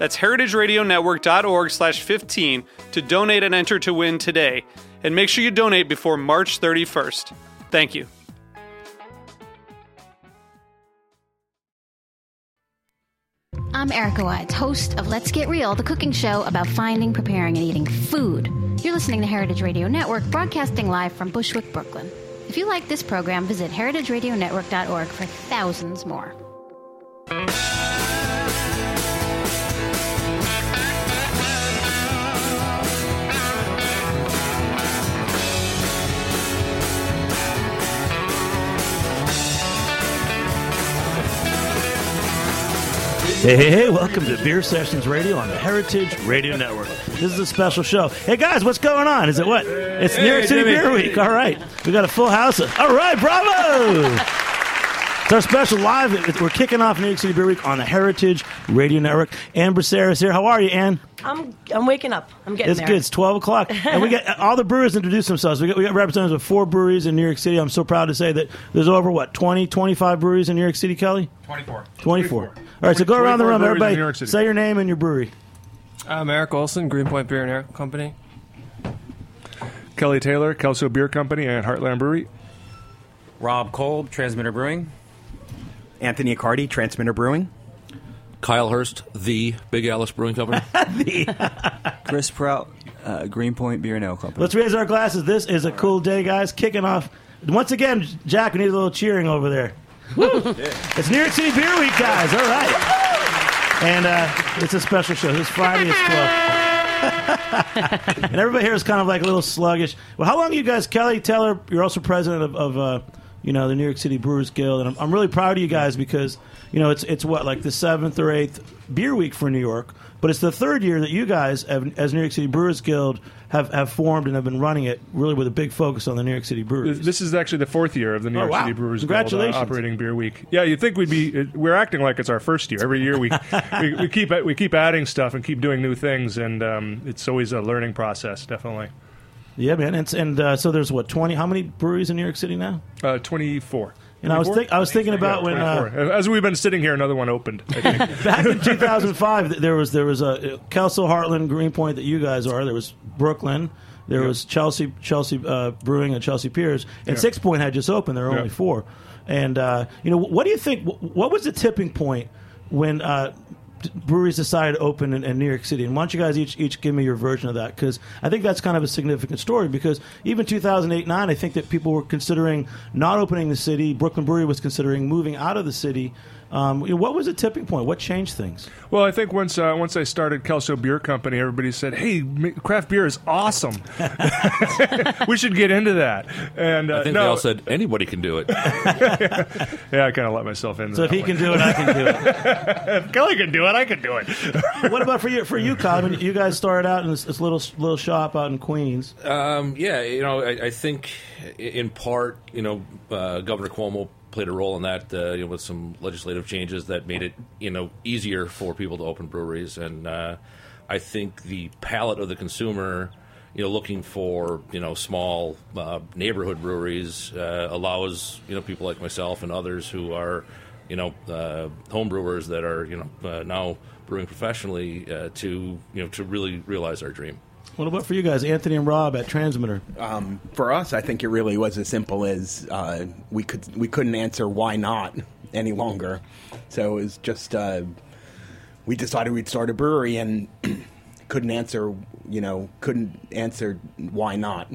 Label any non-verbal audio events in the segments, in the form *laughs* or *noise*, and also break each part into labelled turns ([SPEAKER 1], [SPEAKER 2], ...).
[SPEAKER 1] That's heritageradionetwork.org slash 15 to donate and enter to win today. And make sure you donate before March 31st. Thank you.
[SPEAKER 2] I'm Erica Wides, host of Let's Get Real, the cooking show about finding, preparing, and eating food. You're listening to Heritage Radio Network, broadcasting live from Bushwick, Brooklyn. If you like this program, visit heritageradionetwork.org for thousands more.
[SPEAKER 3] Hey, hey, hey, welcome to Beer Sessions Radio on the Heritage Radio Network. This is a special show. Hey, guys, what's going on? Is it what? It's New York City Beer Week. All right. We got a full house. All right, bravo! *laughs* It's our special live. We're kicking off New York City Beer Week on the Heritage Radio Network. Ann Becerra here. How are you, Ann?
[SPEAKER 4] I'm I'm waking up. I'm getting
[SPEAKER 3] It's
[SPEAKER 4] there.
[SPEAKER 3] good. It's 12 o'clock. *laughs* And we got all the brewers introduce themselves. We got, we got representatives of four breweries in New York City. I'm so proud to say that there's over, what, 20, 25 breweries in New York City, Kelly?
[SPEAKER 5] 24.
[SPEAKER 3] 24. All right, so go around the room. Everybody,
[SPEAKER 5] New York City.
[SPEAKER 3] say your name and your brewery.
[SPEAKER 6] I'm Eric Olson, Greenpoint Beer and Ale Company.
[SPEAKER 5] Kelly Taylor, Kelso Beer Company, and Heartland Brewery.
[SPEAKER 7] Rob Kolb, Transmitter Brewing. Anthony Accardi, Transmitter Brewing.
[SPEAKER 8] Kyle Hurst, the Big Alice Brewing Company. *laughs*
[SPEAKER 9] Chris Prout, uh, Greenpoint Beer and Ale Company.
[SPEAKER 3] Let's raise our glasses. This is a cool day, guys. Kicking off. Once again, Jack, we need a little cheering over there. Woo! *laughs* It's New York City Beer Week, guys. All right. And uh, it's a special show. This Friday is 12. *laughs* and everybody here is kind of like a little sluggish. Well, how long you guys, Kelly Taylor, you're also president of, of uh, you know, the New York City Brewers Guild. And I'm, I'm really proud of you guys because, you know, it's, it's what, like the seventh or eighth beer week for New York. But it's the third year that you guys, have, as New York City Brewers Guild, have, have formed and have been running it really with a big focus on the New York City brewers.
[SPEAKER 5] This is actually the fourth year of the New
[SPEAKER 3] Oh,
[SPEAKER 5] York
[SPEAKER 3] wow.
[SPEAKER 5] City Brewers Guild, uh,
[SPEAKER 3] Congratulations.
[SPEAKER 5] operating Beer Week. Yeah, you'd think we'd be. We're acting like it's our first year. Every year we *laughs* we, we keep we keep adding stuff and keep doing new things, and um, it's always a learning process. Definitely.
[SPEAKER 3] Yeah, man. And, and uh, so there's what twenty? How many breweries in New York City now?
[SPEAKER 5] Uh, Twenty four.
[SPEAKER 3] And I was think I was thinking about when uh,
[SPEAKER 5] as we've been sitting here, another one opened. I think. *laughs*
[SPEAKER 3] back in 2005, there was there was a Kelso, Heartland, Greenpoint that you guys are. There was Brooklyn. There
[SPEAKER 5] Yeah.
[SPEAKER 3] was Chelsea, Chelsea uh, Brewing, and Chelsea Piers. And
[SPEAKER 5] Yeah.
[SPEAKER 3] Sixpoint had just opened. There were
[SPEAKER 5] Yeah.
[SPEAKER 3] only four. And uh, you know, what do you think? What was the tipping point when uh, breweries decided to open in, in New York City? And why don't you guys each each give me your version of that? Because I think that's kind of a significant story. Because even 2008 9, I think that people were considering not opening the city. Brooklyn Brewery was considering moving out of the city. Um, what was the tipping point? What changed things?
[SPEAKER 5] Well, I think once uh, once I started Kelso Beer Company, everybody said, "Hey, craft beer is awesome. *laughs* *laughs* we should get into that." And uh,
[SPEAKER 8] I think
[SPEAKER 5] no,
[SPEAKER 8] they all said anybody can do it. *laughs*
[SPEAKER 5] yeah, I kind of let myself in.
[SPEAKER 3] So if he can do it, I can do it.
[SPEAKER 5] if Kelly can do it, I can do it.
[SPEAKER 3] what about for you? For you, Kyle? I mean, you guys started out in this, this little little shop out in Queens.
[SPEAKER 8] Um, yeah, you know, I, I think in part, you know, uh, Governor Cuomo played a role in that, uh, you know, with some legislative changes that made it, you know, easier for people to open breweries, and uh, I think the palate of the consumer, you know, looking for you know small uh, neighborhood breweries uh, allows you know people like myself and others who are, you know, uh, home brewers that are you know uh, now brewing professionally to you know to really realize our dream.
[SPEAKER 3] What about for you guys, Anthony and Rob at Transmitter?
[SPEAKER 7] Um, for us, I think it really was as simple as uh, we could we couldn't answer why not any longer. So it was just uh, we decided we'd start a brewery and *clears throat* couldn't answer you know couldn't answer why not.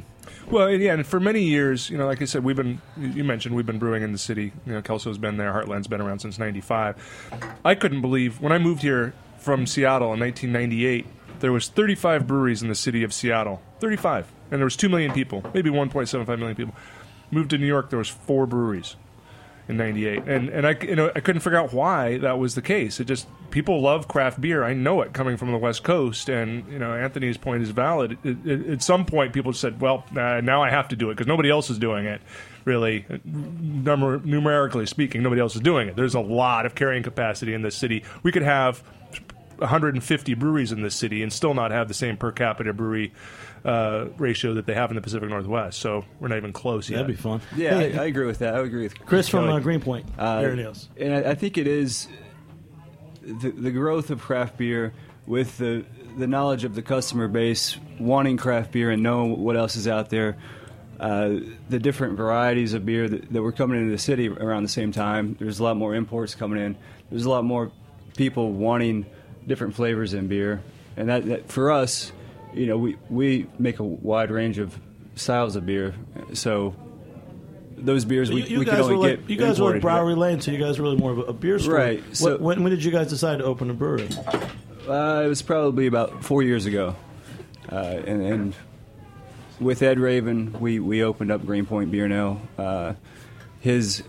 [SPEAKER 5] Well, yeah, and for many years, you know, like I said, we've been, you mentioned, we've been brewing in the city. You know, Kelso's been there, Heartland's been around since 95. I couldn't believe, when I moved here from Seattle in 1998, there was 35 breweries in the city of Seattle. 35. And there was 2 million people, maybe 1.75 million people. Moved to New York, there was four breweries in '98, and and I you know I couldn't figure out why that was the case. It just people love craft beer. I know it coming from the West Coast, and you know Anthony's point is valid. It, it, at some point, people said, "Well, uh, now I have to do it because nobody else is doing it." Really, numerically speaking, nobody else is doing it. There's a lot of carrying capacity in this city. We could have 150 breweries in this city and still not have the same per capita brewery uh, ratio that they have in the Pacific Northwest. So we're not even close yet.
[SPEAKER 3] That'd be fun.
[SPEAKER 9] Yeah,
[SPEAKER 3] Hey,
[SPEAKER 9] I, I agree with that. I agree with
[SPEAKER 3] Chris from
[SPEAKER 9] Kelly.
[SPEAKER 3] uh, Greenpoint.
[SPEAKER 9] Uh,
[SPEAKER 3] Here it is.
[SPEAKER 9] And I, I think it is the, the growth of craft beer with the the knowledge of the customer base wanting craft beer and knowing what else is out there. Uh, the different varieties of beer that, that were coming into the city around the same time. There's a lot more imports coming in. There's a lot more people wanting different flavors in beer, and that, that for us, you know, we we make a wide range of styles of beer. So those beers we,
[SPEAKER 3] you, you
[SPEAKER 9] we
[SPEAKER 3] guys
[SPEAKER 9] only
[SPEAKER 3] were like you guys were like. Brouwerij Lane, so you guys were really more of a, beer store.
[SPEAKER 9] Right,
[SPEAKER 3] What-
[SPEAKER 9] so-
[SPEAKER 3] when, when did you guys decide to open a brewery?
[SPEAKER 9] Uh, it was probably about four years ago, uh, and, and with Ed Raven, we, we opened up Greenpoint Beer now. Uh, his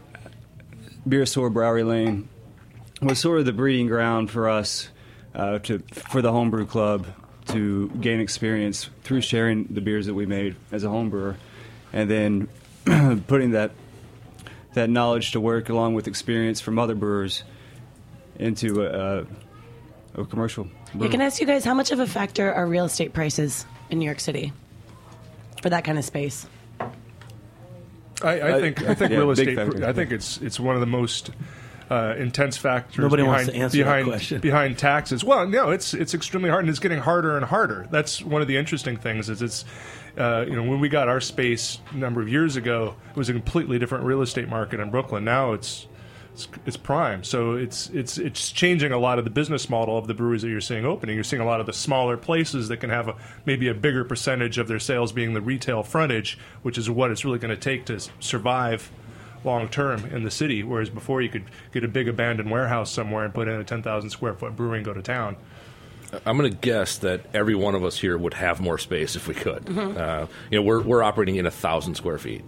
[SPEAKER 9] beer store, Brouwerij Lane, was sort of the breeding ground for us uh, to for the homebrew club to gain experience through sharing the beers that we made as a homebrewer, and then *clears throat* putting that that knowledge to work along with experience from other brewers into a, a, a commercial.
[SPEAKER 4] Yeah, can ask you guys how much of a factor are real estate prices in New York City for that kind of space?
[SPEAKER 5] I, I
[SPEAKER 9] Uh,
[SPEAKER 5] think I think
[SPEAKER 9] yeah,
[SPEAKER 5] real estate.
[SPEAKER 9] factor.
[SPEAKER 5] I think it's it's one of the most uh, intense factors
[SPEAKER 3] Nobody
[SPEAKER 5] behind
[SPEAKER 3] wants to answer that question.
[SPEAKER 5] behind taxes. Well, no, it's it's extremely hard, and it's getting harder and harder. That's one of the interesting things. Is it's uh, you know when we got our space a number of years ago, it was a completely different real estate market in Brooklyn. Now it's it's, it's prime. So it's it's it's changing a lot of the business model of the breweries that you're seeing opening. You're seeing a lot of the smaller places that can have a, maybe a bigger percentage of their sales being the retail frontage, which is what it's really going to take to survive long term in the city. Whereas before you could get a big abandoned warehouse somewhere and put in a 10,000 square foot brewery and go to town.
[SPEAKER 8] I'm going to guess that every one of us here would have more space if we could.
[SPEAKER 4] Mhm.
[SPEAKER 8] Uh, you know, we're we're operating in a thousand square feet.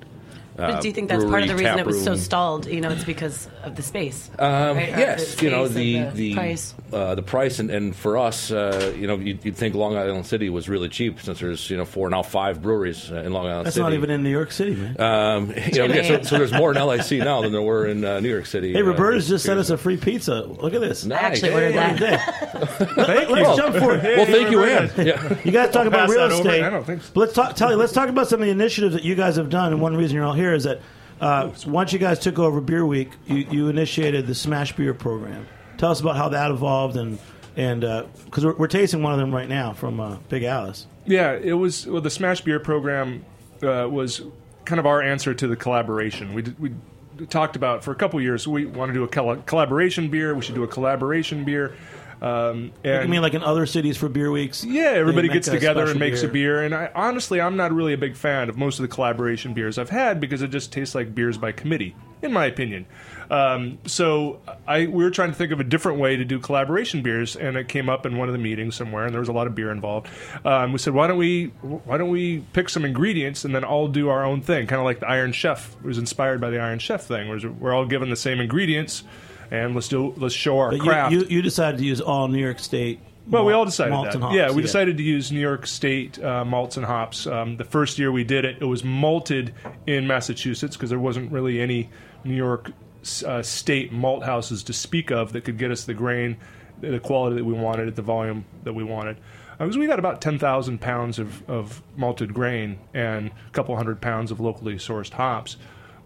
[SPEAKER 4] But
[SPEAKER 8] Uh,
[SPEAKER 4] do you think that's part of the reason
[SPEAKER 8] tap
[SPEAKER 4] it was so stalled? You know, it's because of the space.
[SPEAKER 8] Um,
[SPEAKER 4] right?
[SPEAKER 8] Yes,
[SPEAKER 4] the
[SPEAKER 8] you know
[SPEAKER 4] space
[SPEAKER 8] the the
[SPEAKER 4] price.
[SPEAKER 8] uh, the price, and, and for us, uh, you know, you'd, you'd think Long Island City was really cheap since there's you know four now five breweries uh, in Long Island City.
[SPEAKER 3] That's
[SPEAKER 8] City.
[SPEAKER 3] not even in New York City, man.
[SPEAKER 8] Um, *laughs* you know, yeah, so, so there's more in LIC now than there were in uh, New York City.
[SPEAKER 3] Hey,
[SPEAKER 8] uh,
[SPEAKER 3] Roberta's just sent us a free pizza. Look at this.
[SPEAKER 8] Nice. I actually ordered that. *laughs*
[SPEAKER 3] Let, us jump forward.
[SPEAKER 8] Well, thank you, Ann. Yeah.
[SPEAKER 3] You guys talk about real estate.
[SPEAKER 5] I don't think so.
[SPEAKER 3] But let's talk. Tell you, let's talk about some of the initiatives that you guys have done. And one reason you're all here is that uh, once you guys took over Beer Week, you, you initiated the Smash Beer program. Tell us about how that evolved and and because we're, we're tasting one of them right now from uh, Big Alice.
[SPEAKER 5] Yeah, it was well, the Smash Beer program uh, was kind of our answer to the collaboration. We we talked about for a couple years. We want to do a collaboration beer. We should do a collaboration beer. Um, and
[SPEAKER 3] I mean, like in other cities for beer weeks.
[SPEAKER 5] yeah, everybody gets together and makes a beer. And I, honestly, I'm not really a big fan of most of the collaboration beers I've had because it just tastes like beers by committee, in my opinion. Um, so I we were trying to think of a different way to do collaboration beers, and it came up in one of the meetings somewhere, and there was a lot of beer involved. Um, we said, why don't we why don't we pick some ingredients and then all do our own thing, kind of like the Iron Chef it was inspired by the Iron Chef thing, where we're all given the same ingredients. And let's do. Let's show our
[SPEAKER 3] But
[SPEAKER 5] craft.
[SPEAKER 3] you, you, you decided to use all New York State.
[SPEAKER 5] Well, we all decided
[SPEAKER 3] malts
[SPEAKER 5] that.
[SPEAKER 3] and hops,
[SPEAKER 5] yeah, we decided to use New York State uh, malts and hops. Um, the first year we did it, it was malted in Massachusetts because there wasn't really any New York uh, State malt houses to speak of that could get us the grain, the quality that we wanted at the volume that we wanted. Because we got about 10,000 pounds of, of malted grain and a couple hundred pounds of locally sourced hops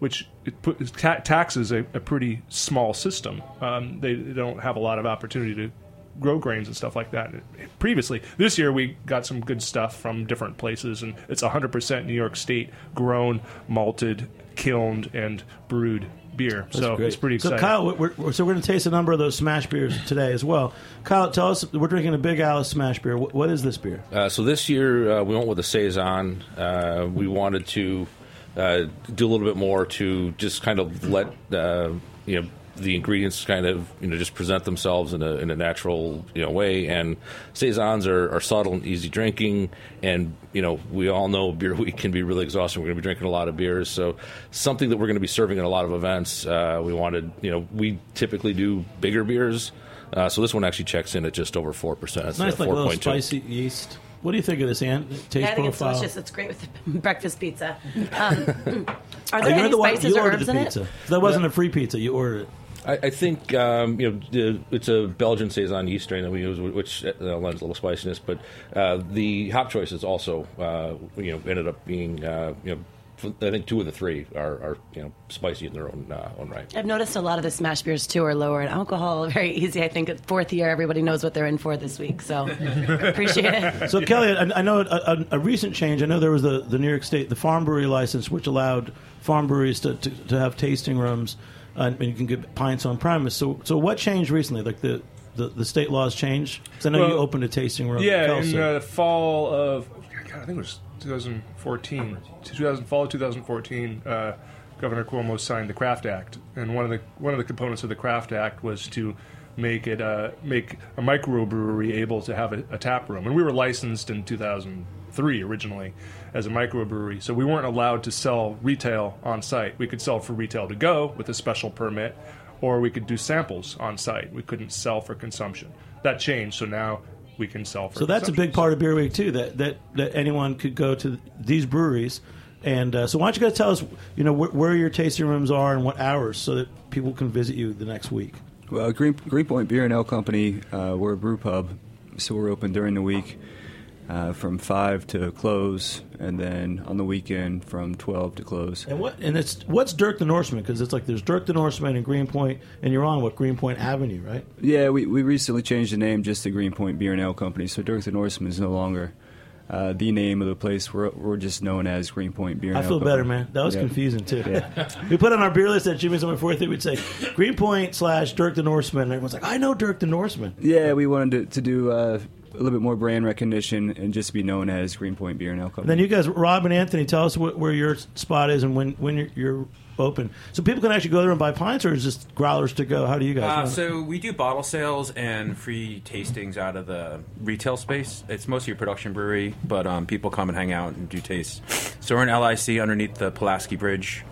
[SPEAKER 5] which it put, ta- taxes a, a pretty small system. Um, they, they don't have a lot of opportunity to grow grains and stuff like that. Previously, this year we got some good stuff from different places, and it's 100% New York State grown, malted, kilned, and brewed beer.
[SPEAKER 3] That's
[SPEAKER 5] so
[SPEAKER 3] great.
[SPEAKER 5] it's pretty exciting. So.
[SPEAKER 3] Kyle, we're, we're, so we're going to taste a number of those smash beers today as well. Kyle, tell us, we're drinking a Big Alice smash beer. What, what is this beer?
[SPEAKER 8] Uh, so this year uh, we went with a saison. Uh, we wanted to uh, do a little bit more to just kind of let uh, you know the ingredients kind of you know just present themselves in a, in a natural you know way. And saisons are, are subtle and easy drinking, and you know we all know *laughs* beer week can be really exhausting. We're going to be drinking a lot of beers, so something that we're going to be serving at a lot of events. Uh, we wanted you know we typically do bigger beers. Uh, so this one actually checks in at just over four percent.
[SPEAKER 3] It's nice, like a little spicy yeast. What do you think of this, Ann? Taste
[SPEAKER 4] Yeah, I think it's delicious. It's great with *laughs* breakfast pizza. Um, *laughs* are there
[SPEAKER 3] you're
[SPEAKER 4] any
[SPEAKER 3] the one-
[SPEAKER 4] spices
[SPEAKER 3] you
[SPEAKER 4] or
[SPEAKER 3] ordered
[SPEAKER 4] herbs
[SPEAKER 3] the
[SPEAKER 4] in
[SPEAKER 3] pizza.
[SPEAKER 4] it?
[SPEAKER 3] That wasn't a free pizza. You ordered it.
[SPEAKER 8] I, I think um, you know it's a Belgian saison yeast strain that we use, which uh, lends a little spiciness. But uh, the hop choices also, uh, you know, ended up being uh, you know. F- I think two of the three are, are you know spicy in their own uh, own right.
[SPEAKER 4] I've noticed a lot of the smash beers too are lower in alcohol. *laughs* Very easy. I think at fourth year, everybody knows what they're in for this week. So *laughs* appreciate it.
[SPEAKER 3] So Kelly, I, I know a, a, a recent change. I know there was the, the New York State the farm brewery license, which allowed farm breweries to, to, to have tasting rooms, uh, and you can get pints on premise. So so what changed recently? Like the the, the state laws changed? 'Cause I know you opened a tasting room.
[SPEAKER 5] Yeah,
[SPEAKER 3] Kelso.
[SPEAKER 5] in uh, the fall of God, I think it was 2014, 2000 fall of 2014. Uh, Governor Cuomo signed the Craft Act, and one of the one of the components of the Craft Act was to make it uh, make a microbrewery able to have a, a tap room, and we were licensed in 2003 originally as a microbrewery, so we weren't allowed to sell retail on site. We could sell for retail to go with a special permit, or we could do samples on site. We couldn't sell for consumption. That changed, so now we can sell for.
[SPEAKER 3] So that's a big part of Beer Week too. That that that anyone could go to these breweries, and uh, so why don't you guys tell us, you know, wh- where your tasting rooms are and what hours, so that people can visit you the next week.
[SPEAKER 9] Well, Green, Greenpoint Beer and Ale Company, uh, we're a brew pub, so we're open during the week uh, from five to close, and then on the weekend from twelve to close.
[SPEAKER 3] And what and it's what's Dirk the Norseman because it's like there's Dirk the Norseman and Greenpoint, and you're on what Greenpoint Avenue, right?
[SPEAKER 9] Yeah, we, we recently changed the name just to Greenpoint Beer and Ale Company, so Dirk the Norseman is no longer uh, the name of the place. We're, we're just known as Greenpoint Beer and
[SPEAKER 3] I feel
[SPEAKER 9] Company.
[SPEAKER 3] better, man. That was
[SPEAKER 9] Yeah.
[SPEAKER 3] confusing too.
[SPEAKER 9] Yeah. *laughs*
[SPEAKER 3] we put on our beer list at Jimmy's on my fourth. We'd say Greenpoint slash Dirk the Norseman, and everyone's like, I know Dirk the Norseman.
[SPEAKER 9] Yeah, we wanted to, to do uh, a little bit more brand recognition and just be known as Greenpoint Beer and Ale Company.
[SPEAKER 3] And then you guys, Rob and Anthony, tell us wh- where your spot is and when when you're, you're open, so people can actually go there and buy pints, or is just growlers to go? How do you guys?
[SPEAKER 10] Uh, so we do bottle sales and free tastings out of the retail space. It's mostly a production brewery, but um, people come and hang out and do tastes. So we're in LIC underneath the Pulaski Bridge.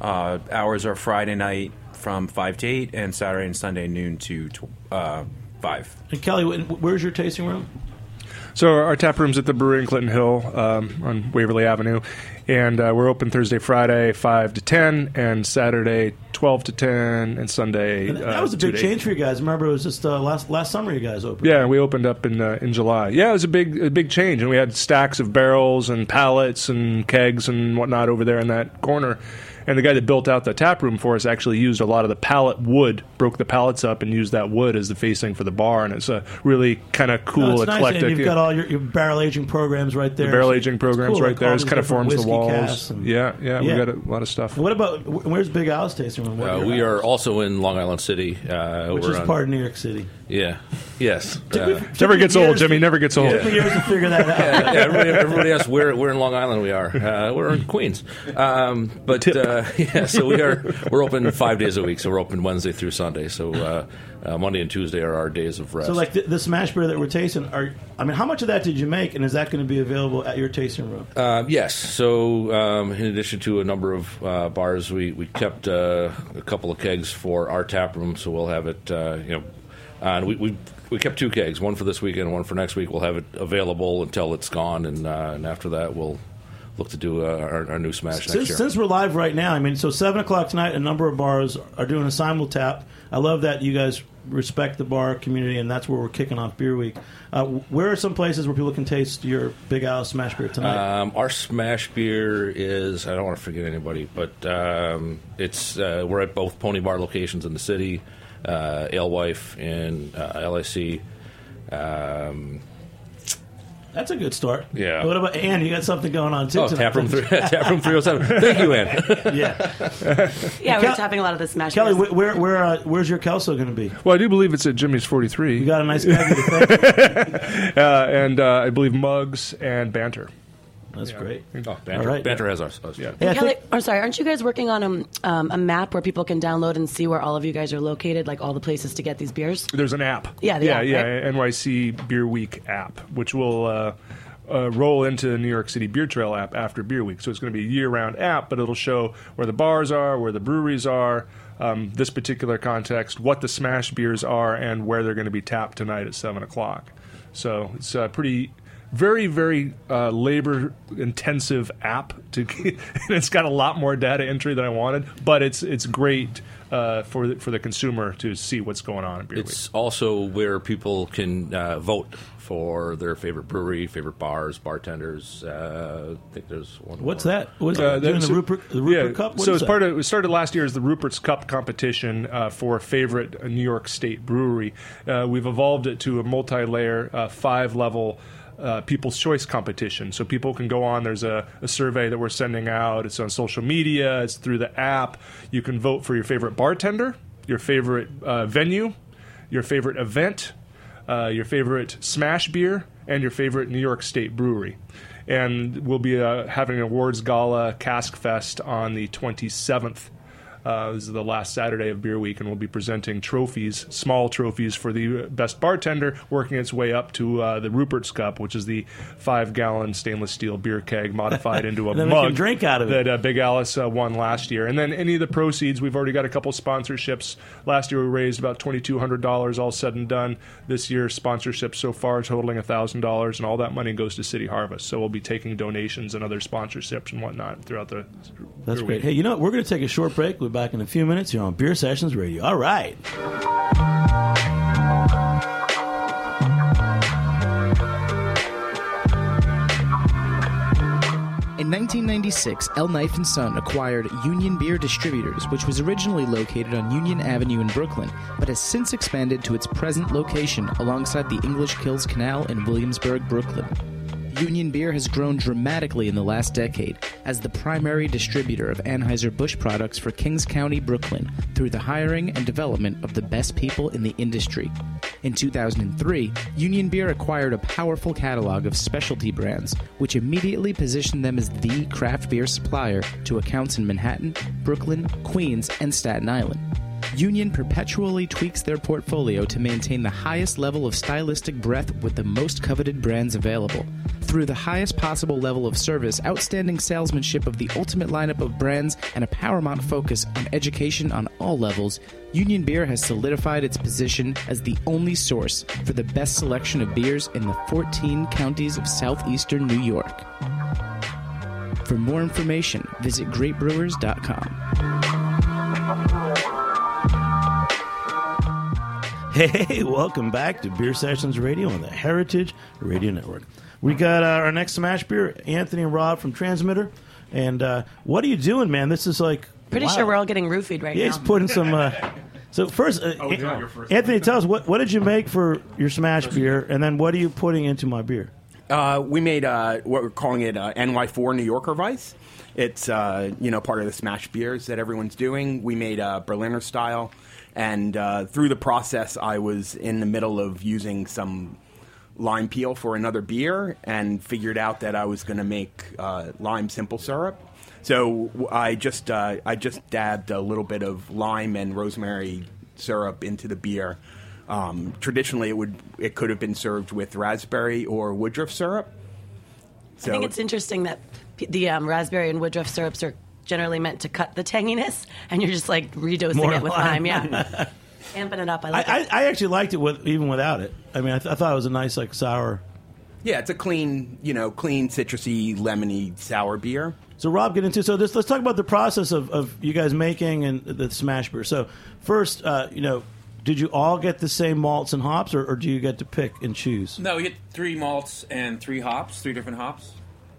[SPEAKER 10] Uh, hours are Friday night from five to eight, and Saturday and Sunday noon to tw- uh, five.
[SPEAKER 3] And Kelly, where's your tasting room?
[SPEAKER 5] So our tap room's at the brewery in Clinton Hill um, on Waverly Avenue, and uh, we're open Thursday, Friday, five to ten, and Saturday, twelve to ten, and Sunday.
[SPEAKER 3] And
[SPEAKER 5] uh,
[SPEAKER 3] that was a big change for you guys. Remember, it was just uh, last last summer you guys opened.
[SPEAKER 5] Yeah, we opened up in uh, in July. Yeah, it was a big a big change, and we had stacks of barrels and pallets and kegs and whatnot over there in that corner. And the guy that built out the tap room for us actually used a lot of the pallet wood, broke the pallets up, and used that wood as the facing for the bar. And it's a really kind of cool,
[SPEAKER 3] No, it's nice, and you've got all your, your barrel aging programs right there.
[SPEAKER 5] the barrel aging
[SPEAKER 3] it's
[SPEAKER 5] programs
[SPEAKER 3] cool,
[SPEAKER 5] right
[SPEAKER 3] like
[SPEAKER 5] there.
[SPEAKER 3] all
[SPEAKER 5] It kind of forms the walls.
[SPEAKER 3] and-
[SPEAKER 5] yeah, yeah,
[SPEAKER 3] Yeah.
[SPEAKER 5] we got a lot of stuff.
[SPEAKER 3] And what about where's Big Alice's tasting room?
[SPEAKER 8] Uh, we
[SPEAKER 3] hours?
[SPEAKER 8] are also in Long Island City, uh,
[SPEAKER 3] which is
[SPEAKER 8] on-
[SPEAKER 3] part of New York City.
[SPEAKER 8] Yeah. Yes. *laughs*
[SPEAKER 3] Took
[SPEAKER 8] Uh,
[SPEAKER 5] Never gets old, Jimmy.
[SPEAKER 3] to-
[SPEAKER 5] Never gets old.
[SPEAKER 3] Took me years to figure that *laughs* out.
[SPEAKER 8] yeah, yeah, everybody, everybody asks where where in Long Island we are. Uh, we're in Queens, um, but uh, *laughs* yeah. So we are we're open five days a week. So we're open Wednesday through Sunday. So uh, uh, Monday and Tuesday are our days of rest.
[SPEAKER 3] So, like the, the smash beer that we're tasting, are I mean, how much of that did you make, and is that going to be available at your tasting room?
[SPEAKER 8] Uh, yes. So, um, in addition to a number of uh, bars, we we kept uh, a couple of kegs for our tap room. So we'll have it. Uh, you know, and we, we we kept two kegs, one for this weekend, one for next week. We'll have it available until it's gone, and uh, and after that, we'll look to do uh, our, our new smash next
[SPEAKER 3] Since,
[SPEAKER 8] year.
[SPEAKER 3] since we're live right now, I mean, so seven o'clock tonight, a number of bars are doing a simul tap. I love that you guys respect the bar community, and that's where we're kicking off Beer Week. Uh, where are some places where people can taste your Big Alice Smash Beer tonight?
[SPEAKER 8] Um, our smash beer is I don't want to forget anybody, but um, it's uh, we're at both Pony Bar locations in the city, uh, Alewife and uh, LIC. Um,
[SPEAKER 3] That's a good start.
[SPEAKER 8] Yeah.
[SPEAKER 3] What about Ann? You got something going on too?
[SPEAKER 8] oh,
[SPEAKER 3] tonight.
[SPEAKER 8] taproom three, *laughs* taproom three hundred seven. Thank you, Ann. *laughs*
[SPEAKER 3] yeah.
[SPEAKER 4] Yeah,
[SPEAKER 3] Kel-
[SPEAKER 4] we're tapping a lot of the smash.
[SPEAKER 3] Kelly,
[SPEAKER 4] beers.
[SPEAKER 3] where where, where uh, where's your Kelso going to be?
[SPEAKER 5] Well, I do believe it's at Jimmy's 43.
[SPEAKER 3] You got a nice *laughs* guy to thank.
[SPEAKER 5] uh, and uh, I believe Mugs and Banter.
[SPEAKER 3] That's great.
[SPEAKER 8] Oh, Banter,
[SPEAKER 3] All right.
[SPEAKER 8] Banter has ours. ours.
[SPEAKER 5] Yeah.
[SPEAKER 3] Hey, I
[SPEAKER 4] Kelly,
[SPEAKER 3] think-
[SPEAKER 4] I'm sorry, aren't you guys working on um, um, a map where people can download and see where all of you guys are located, like all the places to get these beers?
[SPEAKER 5] There's an app.
[SPEAKER 4] Yeah, the
[SPEAKER 5] yeah,
[SPEAKER 4] app,
[SPEAKER 5] yeah.
[SPEAKER 4] right?
[SPEAKER 5] NYC Beer Week app, which will uh, uh, roll into the New York City Beer Trail app after Beer Week. So it's going to be a year-round app, but it'll show where the bars are, where the breweries are. Um, this particular context, what the smash beers are, and where they're going to be tapped tonight at seven o'clock. So it's a pretty, very, very uh, labor-intensive app. To *laughs* and it's got a lot more data entry than I wanted, but it's it's great uh, for the, for the consumer to see what's going on in Beer Week.
[SPEAKER 8] It's also where people can uh, vote for their favorite brewery, favorite bars, bartenders. Uh, I think there's one.
[SPEAKER 3] What's
[SPEAKER 8] more.
[SPEAKER 3] that? What's
[SPEAKER 5] Uh,
[SPEAKER 3] doing
[SPEAKER 5] that's-
[SPEAKER 3] the Rupert the Rupert
[SPEAKER 5] yeah,
[SPEAKER 3] Cup? What
[SPEAKER 5] so
[SPEAKER 3] is
[SPEAKER 5] as part of it started last year as the Rupert's Cup competition uh, for favorite New York State brewery. Uh, we've evolved it to a multi-layer, uh, five-level. Uh, people's choice competition. So people can go on. There's a, a survey that we're sending out. It's on social media. It's through the app. You can vote for your favorite bartender, your favorite uh, venue, your favorite event, uh, your favorite smash beer, and your favorite New York State brewery. And we'll be uh, having an awards gala, Cask Fest, on the 27th. Uh, this is the last Saturday of Beer Week, and we'll be presenting trophies, small trophies for the best bartender, working its way up to uh, the Rupert's Cup, which is the five-gallon stainless steel beer keg modified into a
[SPEAKER 3] And *laughs* then we can
[SPEAKER 5] mug
[SPEAKER 3] drink out of it.
[SPEAKER 5] that uh, Big Alice uh, won last year. And then any of the proceeds, we've already got a couple sponsorships. Last year we raised about $2,200, all said and done. This year, sponsorships so far totaling $1,000, and all that money goes to City Harvest. So we'll be taking donations and other sponsorships and whatnot throughout the.
[SPEAKER 3] That's great.
[SPEAKER 5] Week.
[SPEAKER 3] Hey, you know what? We're going to take a short break. We'll be back in a few minutes here on Beer Sessions Radio. All right.
[SPEAKER 11] In 1996, L. Knife and Son acquired Union Beer Distributors, which was originally located on Union Avenue in Brooklyn, but has since expanded to its present location alongside the English Kills Canal in Williamsburg, Brooklyn. Union Beer has grown dramatically in the last decade as the primary distributor of Anheuser-Busch products for Kings County, Brooklyn, through the hiring and development of the best people in the industry. In 2003, Union Beer acquired a powerful catalog of specialty brands, which immediately positioned them as the craft beer supplier to accounts in Manhattan, Brooklyn, Queens, and Staten Island. Union perpetually tweaks their portfolio to maintain the highest level of stylistic breadth with the most coveted brands available. Through the highest possible level of service, outstanding salesmanship of the ultimate lineup of brands, and a paramount focus on education on all levels, Union Beer has solidified its position as the only source for the best selection of beers in the 14 counties of southeastern New York. For more information, visit greatbrewers.com.
[SPEAKER 3] Hey, welcome back to Beer Sessions Radio on the Heritage Radio Network. We got uh, our next smash beer, Anthony and Rob from Transmitter. And uh, what are you doing, man? This is like
[SPEAKER 4] Pretty
[SPEAKER 3] wow.
[SPEAKER 4] sure we're all getting roofied right
[SPEAKER 3] Yeah,
[SPEAKER 4] now.
[SPEAKER 3] he's putting some. Uh, *laughs* so first, uh,
[SPEAKER 5] Oh, yeah, you're first.
[SPEAKER 3] Anthony, tell us what what did you make for your smash beer, and then what are you putting into my beer?
[SPEAKER 7] Uh, we made uh, what we're calling it uh, NY4 New Yorker Vice. It's uh, you know part of the smash beers that everyone's doing. We made uh, Berliner style, and uh, through the process, I was in the middle of using some lime peel for another beer, and figured out that I was going to make uh, lime simple syrup. So w- I just uh, I just dabbed a little bit of lime and rosemary syrup into the beer. Um, traditionally, it would it could have been served with raspberry or woodruff syrup. So
[SPEAKER 4] I think it's interesting that the um, raspberry and woodruff syrups are generally meant to cut the tanginess, and you're just like redosing
[SPEAKER 3] More
[SPEAKER 4] it with
[SPEAKER 3] lime.
[SPEAKER 4] lime. Yeah, *laughs* amping it up. I
[SPEAKER 3] I,
[SPEAKER 4] like
[SPEAKER 3] I,
[SPEAKER 4] it.
[SPEAKER 3] I actually liked it with even without it. I mean, I, th- I thought it was a nice like sour.
[SPEAKER 7] yeah, it's a clean you know clean citrusy lemony sour beer.
[SPEAKER 3] So Rob, get into so this. Let's talk about the process of, of you guys making and the smash beer. So first, uh, you know, did you all get the same malts and hops, or, or do you get to pick and choose?
[SPEAKER 10] No, we get three malts and three hops, three different hops,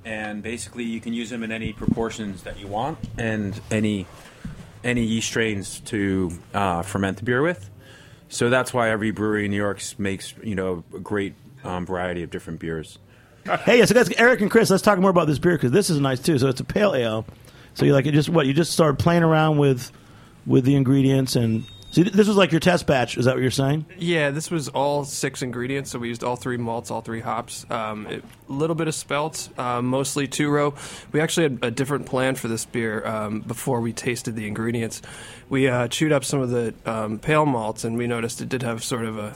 [SPEAKER 10] and basically you can use them in any proportions that you want and any any yeast strains to uh, ferment the beer with. So that's why every brewery in New York makes you know a great um, variety of different beers.
[SPEAKER 3] hey, so guys, Eric and Chris, let's talk more about this beer because this is nice too. So it's a pale ale. So you like it just what you just started playing around with with the ingredients and see this was like your test batch. Is that what you're saying?
[SPEAKER 6] Yeah, this was all six ingredients, so we used all three malts, all three hops. Um, a little bit of spelt, uh, mostly two row. We actually had a different plan for this beer um, before we tasted the ingredients. We uh, chewed up some of the um, pale malts, and we noticed it did have sort of a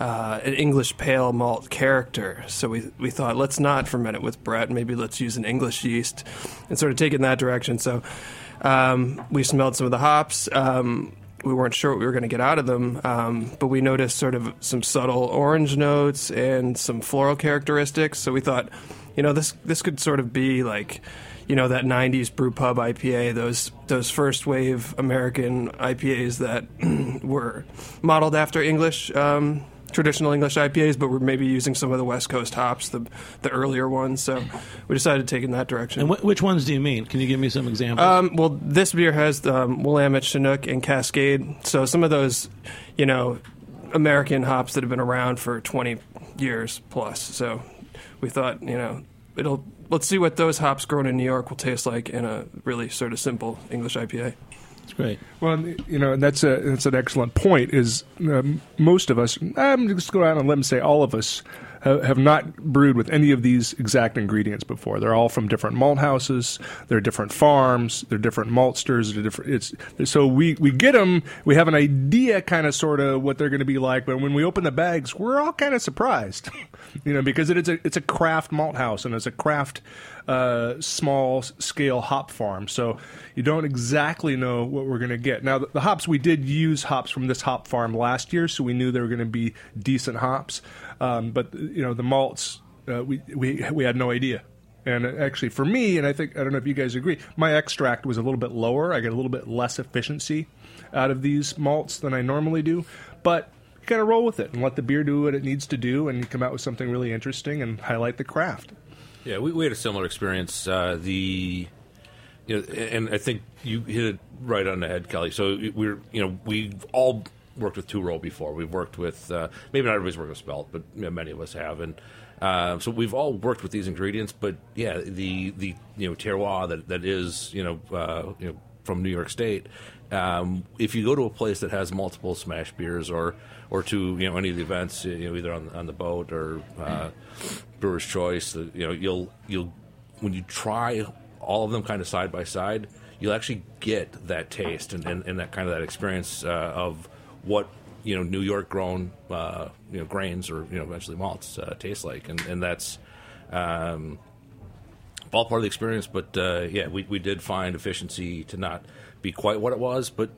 [SPEAKER 6] uh, an English pale malt character. So we we thought let's not ferment it with Brett. Maybe let's use an English yeast and sort of take it in that direction. So um, we smelled some of the hops. Um, we weren't sure what we were going to get out of them, um, but we noticed sort of some subtle orange notes and some floral characteristics. So we thought, you know, this this could sort of be like, you know, that '90s brew pub IPA, those those first wave American IPAs that *clears throat* were modeled after English. Um, traditional English IPAs, but we're maybe using some of the West Coast hops, the the earlier ones. So we decided to take in that direction.
[SPEAKER 3] And wh- which ones do you mean? Can you give me some examples?
[SPEAKER 6] Um, well, this beer has um, Willamette, Chinook, and Cascade. So some of those, you know, American hops that have been around for 20 years plus. So we thought, you know, it'll let's see what those hops grown in New York will taste like in a really sort of simple English IPA.
[SPEAKER 3] It's great.
[SPEAKER 5] Well, you know, and that's a that's an excellent point. Is um, most of us? I'm just going out and let me say all of us have not brewed with any of these exact ingredients before. They're all from different malt houses. They're different farms. They're different maltsters. They're different. It's so we we get them. We have an idea, kind of, sort of, what they're going to be like. But when we open the bags, we're all kind of surprised, *laughs* you know, because it is a it's a craft malt house and it's a craft uh, small scale hop farm. So you don't exactly know what we're going to get. Now, the, the, hops, we did use hops from this hop farm last year, so we knew they were going to be decent hops. Um, but, you know, the malts, uh, we, we, we had no idea. And actually, for me, and I think, I don't know if you guys agree, my extract was a little bit lower. I get a little bit less efficiency out of these malts than I normally do. But you got to roll with it and let the beer do what it needs to do, and you come out with something really interesting and highlight the craft.
[SPEAKER 8] Yeah, we, we had a similar experience. Uh, the you know, and I think you hit it right on the head, Kelly. So we're you know we've all worked with two row before. We've worked with uh, maybe not everybody's worked with spelt, but you know, many of us have, and uh, so we've all worked with these ingredients. But yeah, the the you know terroir that that is you know uh, you know from New York State. Um, if you go to a place that has multiple smash beers or or to you know any of the events, you know either on on the boat or uh, Brewer's Choice, you know you'll you'll when you try all of them kind of side by side, you'll actually get that taste and, and, and that kind of that experience uh, of what you know New York grown uh, you know grains or you know eventually malts uh, taste like, and and that's. Um, all part of the experience, but uh, yeah, we, we did find efficiency to not be quite what it was, but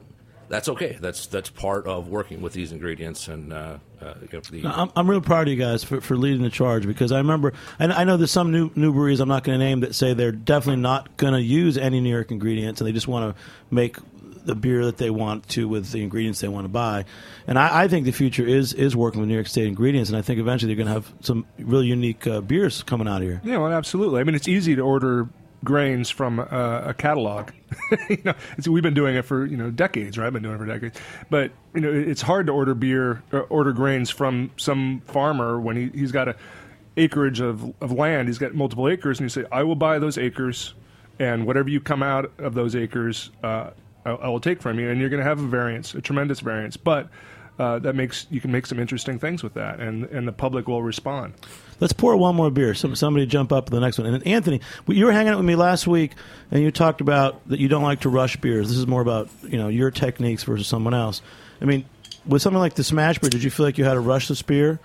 [SPEAKER 8] that's okay. That's that's part of working with these ingredients, and uh, uh, you know, the,
[SPEAKER 3] I'm, I'm really proud of you guys for, for leading the charge because I remember, and I know there's some new new breweries I'm not going to name that say they're definitely not going to use any New York ingredients, and they just want to make the beer that they want to with the ingredients they want to buy. And I, I think the future is is working with New York State ingredients, and I think eventually they're going to have some really unique uh, beers coming out of here.
[SPEAKER 5] Yeah, well, absolutely. I mean, it's easy to order grains from uh, a catalog. *laughs* you know, we've been doing it for you know decades, right? I've been doing it for decades. But you know, it's hard to order beer, or order grains from some farmer when he, he's got a acreage of, of land. He's got multiple acres, and you say, "I will buy those acres, and whatever you come out of those acres, uh, I, I, will take from you." And you're going to have a variance, a tremendous variance, but. Uh, that makes you can make some interesting things with that, and and the public will respond.
[SPEAKER 3] Let's pour one more beer. Some, somebody jump up the next one. And Anthony, you were hanging out with me last week, and you talked about that you don't like to rush beers. This is more about you know your techniques versus someone else. I mean, with something like the Smash Beer, did you feel like you had to rush this beer?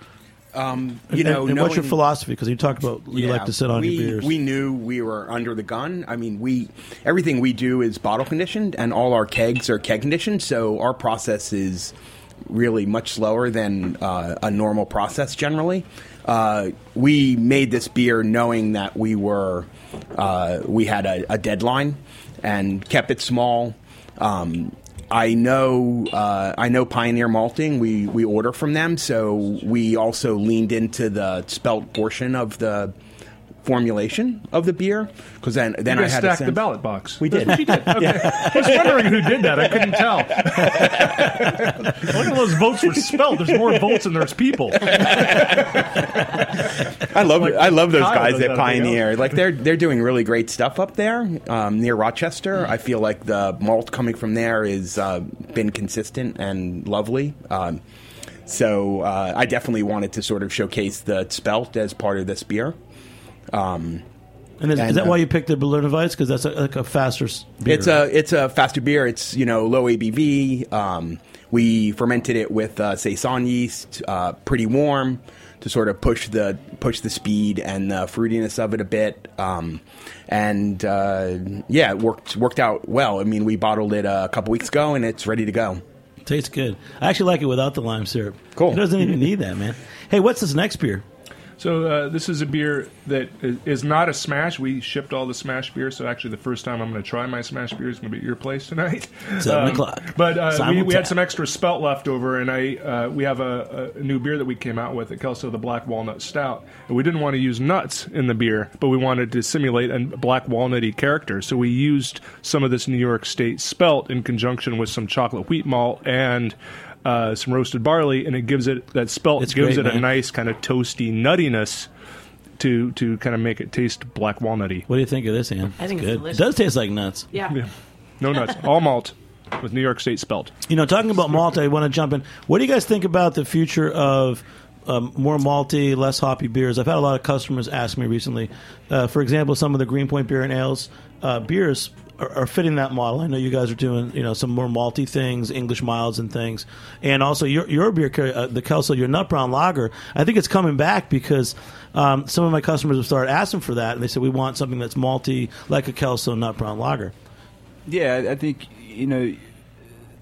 [SPEAKER 7] Um,
[SPEAKER 3] you
[SPEAKER 7] and,
[SPEAKER 3] know, and
[SPEAKER 7] knowing,
[SPEAKER 3] what's your philosophy? Because you talked about you
[SPEAKER 7] yeah,
[SPEAKER 3] like to sit on
[SPEAKER 7] we,
[SPEAKER 3] your beers.
[SPEAKER 7] We knew we were under the gun. I mean, we everything we do is bottle conditioned, and all our kegs are keg conditioned. So our process is really much slower than uh, a normal process generally. Uh, we made this beer knowing that we were uh, we had a, a, deadline and kept it small. Um, I know uh, I know Pioneer Malting. We we order from them, so we also leaned into the spelt portion of the formulation of the beer because then then I had
[SPEAKER 5] stacked the ballot box.
[SPEAKER 7] We did.
[SPEAKER 5] That's what you did. *laughs* Okay. I was wondering who did that. I couldn't tell. *laughs* Look at those votes for spelled. There's more votes than there's people. *laughs*
[SPEAKER 7] I love I love those guys
[SPEAKER 5] knows
[SPEAKER 7] at
[SPEAKER 5] how to
[SPEAKER 7] Pioneer. Like they're they're doing really great stuff up there um, near Rochester. I feel like the malt coming from there has uh, been consistent and lovely. Um, so uh, I definitely wanted to sort of showcase the spelt as part of this beer. Um,
[SPEAKER 3] And is, is that
[SPEAKER 7] uh,
[SPEAKER 3] why you picked the Berliner Weiss? Because that's a, like a faster beer.
[SPEAKER 7] It's a it's a faster beer. It's you know low ABV. Um, we fermented it with uh, saison yeast, uh, pretty warm, to sort of push the push the speed and the fruitiness of it a bit. Um, and uh, yeah, it worked worked out well. I mean, we bottled it a couple weeks ago, and it's ready to go.
[SPEAKER 3] Tastes good. I actually like it without the lime syrup.
[SPEAKER 7] Cool.
[SPEAKER 3] It doesn't even *laughs* need that, man. Hey, what's this next beer?
[SPEAKER 5] So uh, this is a beer that is, not a smash. We shipped all the smash beer, so actually the first time I'm going to try my smash beer is going to be at your place tonight.
[SPEAKER 3] Seven
[SPEAKER 5] Um,
[SPEAKER 3] o'clock.
[SPEAKER 5] But uh, we, we had some extra spelt left over, and I uh, we have a, a new beer that we came out with at Kelso, the Black Walnut Stout. And we didn't want to use nuts in the beer, but we wanted to simulate a black walnutty character. So we used some of this New York State spelt in conjunction with some chocolate wheat malt and uh, some roasted barley, and it gives it that spelt
[SPEAKER 3] It's
[SPEAKER 5] gives
[SPEAKER 3] great,
[SPEAKER 5] it a nice kind of toasty nuttiness to to kind of make it taste black walnutty.
[SPEAKER 3] What do you think of this, Ann?
[SPEAKER 4] I think it's
[SPEAKER 3] good.
[SPEAKER 4] delicious.
[SPEAKER 3] It does taste like nuts.
[SPEAKER 4] Yeah.
[SPEAKER 5] No nuts, *laughs* all malt with New York State spelt.
[SPEAKER 3] You know, talking about malt, I want to jump in. What do you guys think about the future of um, more malty, less hoppy beers? I've had a lot of customers ask me recently. Uh, for example, some of the Greenpoint beer and ales uh, beers are, are fitting that model. I know you guys are doing you know some more malty things, English milds and things, and also your your beer, uh, the Kelso, your nut brown lager. I think it's coming back because. Um, some of my customers have started asking for that, and they said we want something that's malty, like a Kelso nut brown lager.
[SPEAKER 9] Yeah, I- I think you know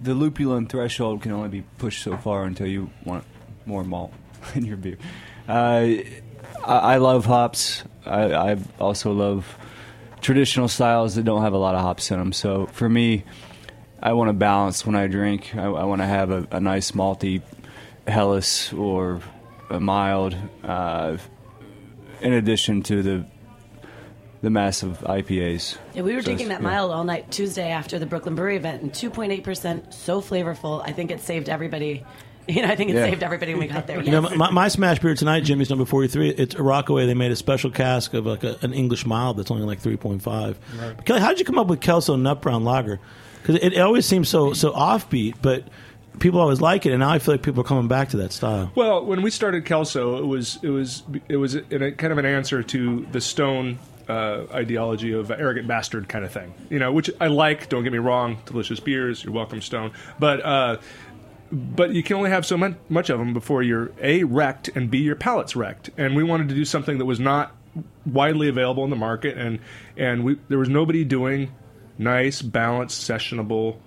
[SPEAKER 9] the lupulin threshold can only be pushed so far until you want more malt *laughs* in your beer. Uh, I, I love hops. I, I also love traditional styles that don't have a lot of hops in them. So for me, I want to balance when I drink. I, I want to have a, a nice malty Helles or a mild, uh, in addition to the the massive IPAs.
[SPEAKER 4] Yeah, we were
[SPEAKER 9] So
[SPEAKER 4] drinking that
[SPEAKER 9] yeah.
[SPEAKER 4] mild all night Tuesday after the Brooklyn Brewery event, and 2.8%, so flavorful. I think it saved everybody. *laughs* You know, I think it
[SPEAKER 3] Yeah.
[SPEAKER 4] saved everybody when we got there.
[SPEAKER 3] You know, my, my smash beer tonight, Jimmy's number forty-three. It's a Rockaway. They made a special cask of like a, an English mild that's only like three point five. Kelly, how did you come up with Kelso Nut Brown Lager? Because it, it always seems so so offbeat, but people always like it, and now I feel like people are coming back to that style.
[SPEAKER 5] Well, when we started Kelso, it was it was it was in a, kind of an answer to the Stone uh, ideology of arrogant bastard kind of thing. You know, which I like. Don't get me wrong, delicious beers. You're welcome, Stone. But uh, but you can only have so much, of them before you're a wrecked and b your palate's wrecked. And we wanted to do something that was not widely available in the market, and and we there was nobody doing nice, balanced, sessionable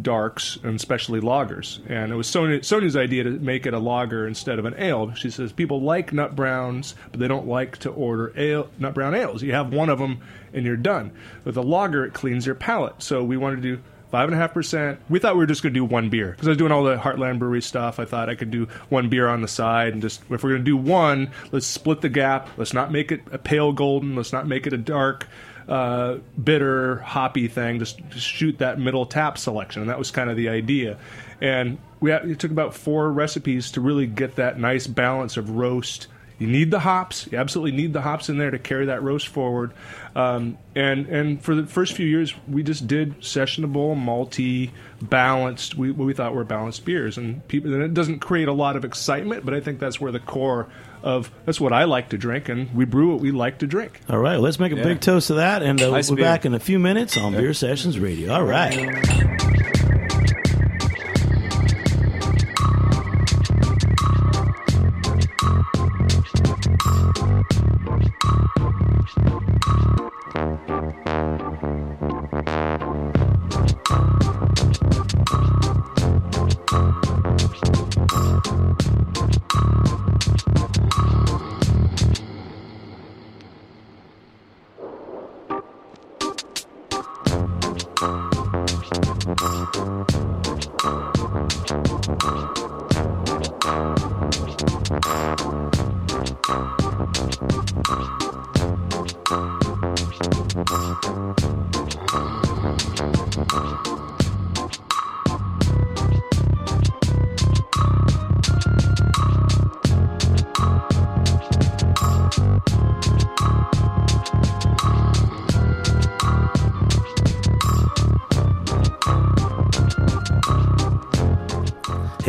[SPEAKER 5] darks and especially lagers. And it was Sonia's idea to make it a lager instead of an ale. She says people like nut browns, but they don't like to order ale, nut brown ales. You have one of them and you're done. With a lager, it cleans your palate. So we wanted to do five and a half percent. We thought we were just going to do one beer because I was doing all the Heartland Brewery stuff. I thought I could do one beer on the side and just if we're going to do one, let's split the gap. Let's not make it a pale golden. Let's not make it a dark uh, bitter, hoppy thing. Just, just shoot that middle tap selection, and that was kind of the idea. And we had, it took about four recipes to really get that nice balance of roast. You need the hops. You absolutely need the hops in there to carry that roast forward. Um, and and for the first few years, we just did sessionable, malty, balanced. We, what we thought were balanced beers, and people. And it doesn't create a lot of excitement, but I think that's where the core of that's what I like to drink, and we brew what we like to drink.
[SPEAKER 3] All right, let's make a
[SPEAKER 5] Yeah.
[SPEAKER 3] big toast to that, and uh,
[SPEAKER 5] Nice
[SPEAKER 3] we'll be back in a few minutes on Beer Sessions Radio. All right.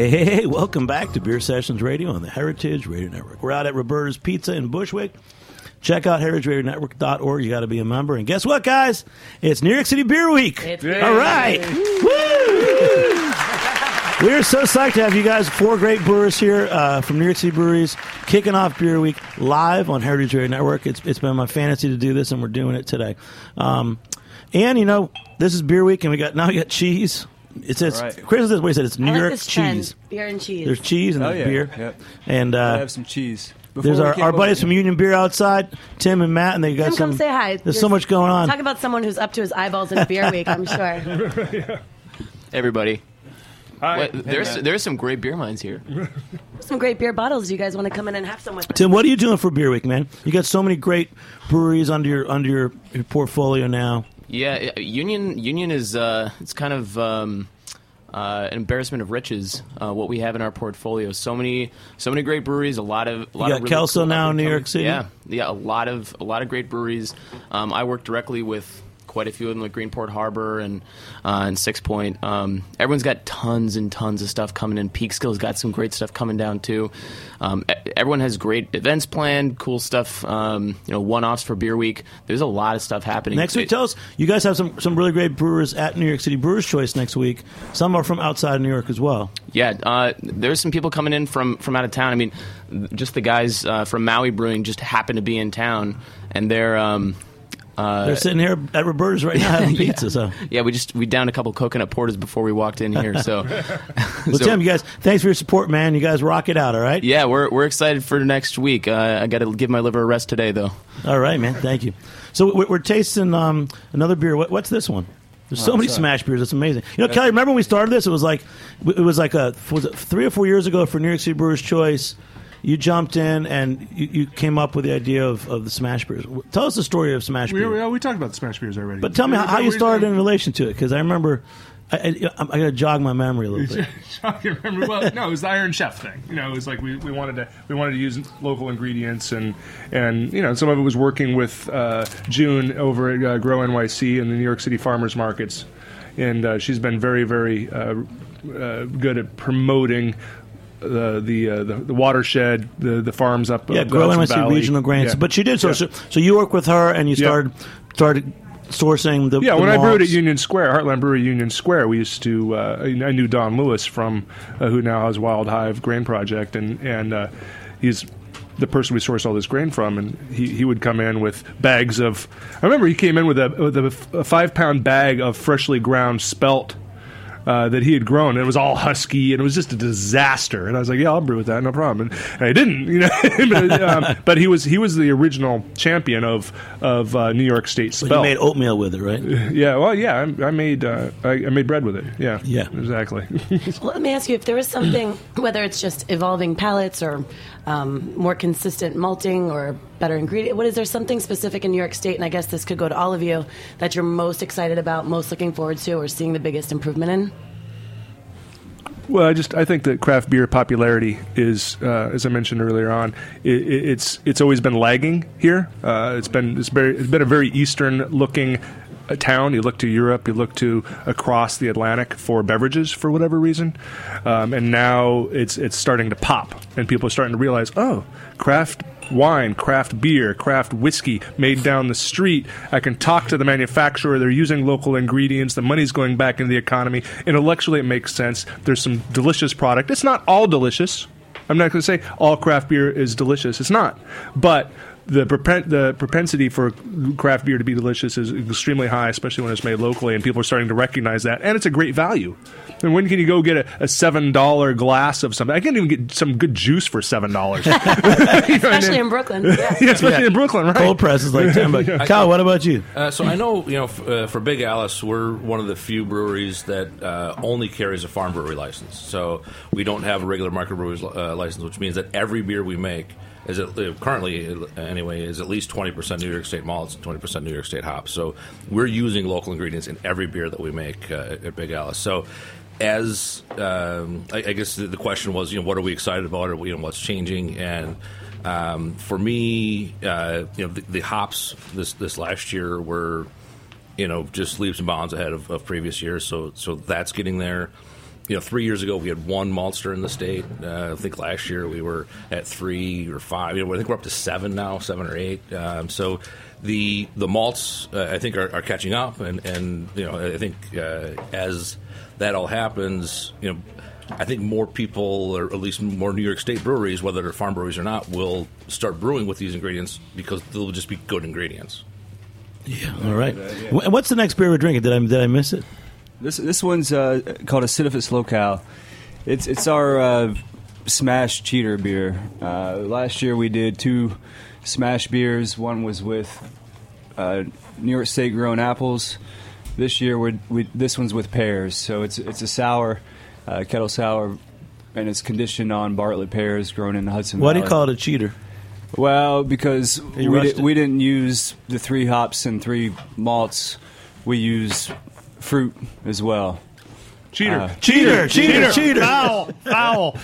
[SPEAKER 3] Hey, hey, hey, welcome back to Beer Sessions Radio on the Heritage Radio Network. We're out at Roberta's Pizza in Bushwick. Check out heritageradionetwork.org. You got to be a member. And guess what, guys? It's New York City Beer Week.
[SPEAKER 4] It's
[SPEAKER 3] All right. Woo! We're so psyched to have you guys, four great brewers here uh, from New York City Breweries, kicking off Beer Week live on Heritage Radio Network. It's, it's been my fantasy to do this, and we're doing it today. Um, and, you know, this is Beer Week, and we got now we got cheese. It says,
[SPEAKER 9] All right.
[SPEAKER 3] Chris says, what he said, it's New
[SPEAKER 4] I like
[SPEAKER 3] York
[SPEAKER 4] this trend.
[SPEAKER 3] cheese.
[SPEAKER 4] Beer and cheese.
[SPEAKER 3] There's cheese and
[SPEAKER 9] Oh,
[SPEAKER 3] there's
[SPEAKER 9] yeah.
[SPEAKER 3] beer.
[SPEAKER 9] Yep.
[SPEAKER 3] And
[SPEAKER 9] Gotta
[SPEAKER 3] uh,
[SPEAKER 9] have some cheese. Before
[SPEAKER 3] there's
[SPEAKER 9] we
[SPEAKER 3] our,
[SPEAKER 9] came
[SPEAKER 3] our
[SPEAKER 9] over
[SPEAKER 3] buddies from Union Beer outside, Tim and Matt, and they got
[SPEAKER 4] Tim,
[SPEAKER 3] some.
[SPEAKER 4] come say hi.
[SPEAKER 3] There's so much going on.
[SPEAKER 4] Talk about someone who's up to his eyeballs in beer week. I'm sure. *laughs*
[SPEAKER 12] Everybody.
[SPEAKER 5] Hi.
[SPEAKER 12] What- there's there's some great beer minds here.
[SPEAKER 4] Some great beer bottles. You guys want to come in and have some with us?
[SPEAKER 3] Tim, what are you doing for Beer Week, man? You got so many great breweries under your under your, your portfolio now.
[SPEAKER 12] Yeah, Union Union is uh, it's kind of um, uh, an embarrassment of riches. Uh, what we have in our portfolio, so many so many great breweries, a lot of a lot
[SPEAKER 3] got
[SPEAKER 12] of really
[SPEAKER 3] Kelso
[SPEAKER 12] cool
[SPEAKER 3] now in New York City?
[SPEAKER 12] Yeah, yeah, a lot of a lot of great breweries. Um, I work directly with quite a few of them, like Greenport Harbor and uh, and Sixpoint. Um, everyone's got tons and tons of stuff coming in. Peekskill's got some great stuff coming down too. Um, everyone has great events planned, cool stuff. Um, you know, one-offs for Beer Week. There's a lot of stuff happening.
[SPEAKER 3] Next week,
[SPEAKER 12] It-
[SPEAKER 3] tell us. You guys have some some really great brewers at New York City Brewers Choice next week. Some are from outside of New York as well.
[SPEAKER 12] Yeah, uh, there's some people coming in from, from out of town. I mean, just the guys uh, from Maui Brewing just happen to be in town, and they're um, uh,
[SPEAKER 3] They're sitting here at Roberta's right now having *laughs* pizza. So,
[SPEAKER 12] yeah, we just we downed a couple coconut porters before we walked in here. So, *laughs*
[SPEAKER 3] well, *laughs*
[SPEAKER 12] so-
[SPEAKER 3] Tim, you guys, thanks for your support, man. You guys rock it out. All right.
[SPEAKER 12] yeah, we're we're excited for next week. Uh, I got to give my liver a rest today, though.
[SPEAKER 3] All right, man. Thank you. So we- we're tasting um, another beer. What, what's this one? There's so
[SPEAKER 9] Oh,
[SPEAKER 3] many
[SPEAKER 9] sorry.
[SPEAKER 3] smash beers. It's amazing. You know, Kelly. Remember when we started this? It was like it was like a was it three or four years ago for New York City Brewers Choice. You jumped in and you, you came up with the idea of, of the smash beers. Tell us the story of smash
[SPEAKER 5] We,
[SPEAKER 3] beer.
[SPEAKER 5] we, we talked about the smash beers already.
[SPEAKER 3] But tell me how, how you started in relation to it, because I remember. I, I, I got to jog my memory a little bit.
[SPEAKER 5] I can't remember. Well, no, it was the Iron Chef thing. You know, it was like we, we wanted to we wanted to use local ingredients and and you know some of it was working with uh, June over at uh, Grow NYC and the New York City farmers markets, and uh, she's been very very uh, uh, good at promoting. The the, uh, the the watershed, the the farms up.
[SPEAKER 3] Yeah,
[SPEAKER 5] up
[SPEAKER 3] Grow NYC regional grains.
[SPEAKER 5] Yeah.
[SPEAKER 3] But she did so,
[SPEAKER 5] Yeah.
[SPEAKER 3] so. So you work with her, and you started started sourcing the
[SPEAKER 5] Yeah,
[SPEAKER 3] the
[SPEAKER 5] when I brewed at. Union Square, Heartland Brewery Union Square, we used to. Uh, I knew Don Lewis from uh, who now has Wild Hive Grain Project, and and uh, he's the person we source all this grain from, and he, he would come in with bags of. I remember he came in with a with a, a five pound bag of freshly ground spelt. Uh, that he had grown, it was all husky, and it was just a disaster. And I was like, "Yeah, I'll brew with that, no problem." And, and I didn't, you know. *laughs* but, um, *laughs* but he was he was the original champion of of uh, New York State
[SPEAKER 3] But
[SPEAKER 5] spelt.
[SPEAKER 3] you made oatmeal with it, right? *laughs*
[SPEAKER 5] Yeah, well, yeah, I, I made uh, I, I made bread with it. Yeah,
[SPEAKER 3] Yeah.
[SPEAKER 5] exactly.
[SPEAKER 4] Well, let me ask you if there was something, whether it's just evolving palates or um, more consistent malting or better ingredient. What is there something specific in New York State? And I guess this could go to all of you that you're most excited about, most looking forward to, or seeing the biggest improvement in.
[SPEAKER 5] well, I just I think that craft beer popularity is, uh, as I mentioned earlier on, it, it, it's it's always been lagging here. Uh, it's been it's very it's been a very eastern looking. Town, you look to Europe, you look to across the Atlantic for beverages for whatever reason, um, and now it's it's starting to pop, and people are starting to realize, oh, craft wine, craft beer, craft whiskey made down the street. I can talk to the manufacturer. They're using local ingredients. The money's going back into the economy. Intellectually, it makes sense. There's some delicious product. It's not all delicious. I'm not going to say all craft beer is delicious. It's not. But the propen- the propensity for craft beer to be delicious is extremely high, especially when it's made locally, and people are starting to recognize that. And it's a great value. And when can you go get a, a seven dollar glass of something? I can't even get some good juice for seven dollars. *laughs*
[SPEAKER 4] Especially in Brooklyn. *laughs* Yeah.
[SPEAKER 5] Yeah, especially in Brooklyn, right?
[SPEAKER 3] Cold press is like ten bucks. *laughs*
[SPEAKER 8] I-
[SPEAKER 3] Kyle, what about you?
[SPEAKER 8] Uh, so I know, you know, f- uh, for Big Alice, we're one of the few breweries that uh, only carries a farm brewery license. So we don't have a regular market brewery uh, license, which means that every beer we make is it, uh, currently uh, anyway is at least 20% New York State malts, 20% New York State hops. So we're using local ingredients in every beer that we make uh, at Big Alice. So as um, I, I guess the, the question was, you know, what are we excited about, or you know, what's changing? And um, for me, uh, you know, the, the hops this this last year were, you know, just leaps and bounds ahead of, of previous years. So so that's getting there. You know, three years ago we had one maltster in the state. Uh, I think last year we were at three or five. You know, I think we're up to seven now, seven or eight. Um, so the the malts uh, I think are, are catching up, and and you know I think uh, as that all happens, you know, I think more people, or at least more New York State breweries, whether they're farm breweries or not, will start brewing with these ingredients because they'll just be good ingredients.
[SPEAKER 3] Yeah. All right. Wh- What's the next beer we're drinking? Did I did I miss it?
[SPEAKER 9] This this one's uh, called Aciditas Locale. It's it's our uh, smash cheater beer. Uh, last year we did two smash beers. One was with uh, New York State grown apples. This year we're, we this one's with pears. So it's it's a sour, uh, kettle sour, and it's conditioned on Bartlett pears grown in the Hudson. Valley.
[SPEAKER 3] Why do you
[SPEAKER 9] Valley.
[SPEAKER 3] call it a cheater?
[SPEAKER 9] Well, because we,
[SPEAKER 3] rushed
[SPEAKER 9] di-
[SPEAKER 3] it?
[SPEAKER 9] we didn't use the three hops and three malts. We use fruit as well.
[SPEAKER 5] Cheater.
[SPEAKER 9] Uh,
[SPEAKER 3] Cheater, cheater, cheater.
[SPEAKER 5] Foul, foul.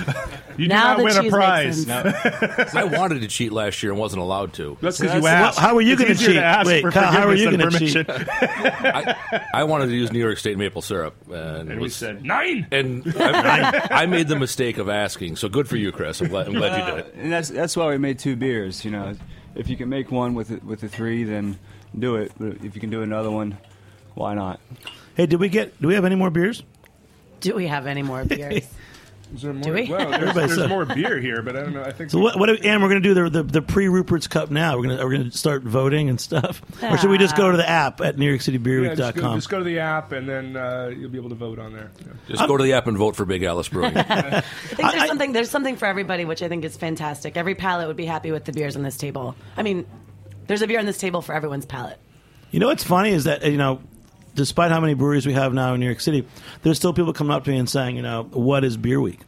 [SPEAKER 5] You do
[SPEAKER 4] Now
[SPEAKER 5] not win a prize.
[SPEAKER 4] makes *laughs*
[SPEAKER 8] I wanted to cheat last year and wasn't allowed to.
[SPEAKER 5] That's because you
[SPEAKER 9] that's-
[SPEAKER 5] asked.
[SPEAKER 3] how are you gonna cheat? Wait, Kyle, how are you gonna cheat? *laughs*
[SPEAKER 8] I, I wanted to use New York State maple syrup, and,
[SPEAKER 5] And we said nine.
[SPEAKER 8] and I, I made the mistake of asking. So good for you, Chris. I'm glad, I'm glad you did it.
[SPEAKER 9] And that's that's why we made two beers. You know, if you can make one with the, with the three, then do it. But if you can do another one, why not?
[SPEAKER 3] Hey, did we get? Do we have any more beers?
[SPEAKER 4] Do we have any more beers? *laughs*
[SPEAKER 5] Is there more?
[SPEAKER 4] Do we?
[SPEAKER 5] Well, there's, there's
[SPEAKER 3] said-
[SPEAKER 5] more beer here, but I don't know. I think
[SPEAKER 3] So what? What? And we're going to do the the, the pre Rupert's Cup now. We're going to we're going to start voting and stuff. Or should we just go to the app at
[SPEAKER 5] Yeah, just, go,
[SPEAKER 3] NewYorkCityBeerWeek.com?
[SPEAKER 5] just go to the app, and then uh, you'll be able to vote on there. Yeah.
[SPEAKER 8] Just go to the app and vote for Big Alice Brewing. *laughs*
[SPEAKER 4] I think there's *laughs*
[SPEAKER 3] I-
[SPEAKER 4] something there's something for everybody, which I think is fantastic. Every palate would be happy with the beers on this table. I mean, there's a beer on this table for everyone's palate.
[SPEAKER 3] You know what's funny is that you know, despite how many breweries we have now in New York City, there's still people coming up to me and saying, you know, what is Beer Week?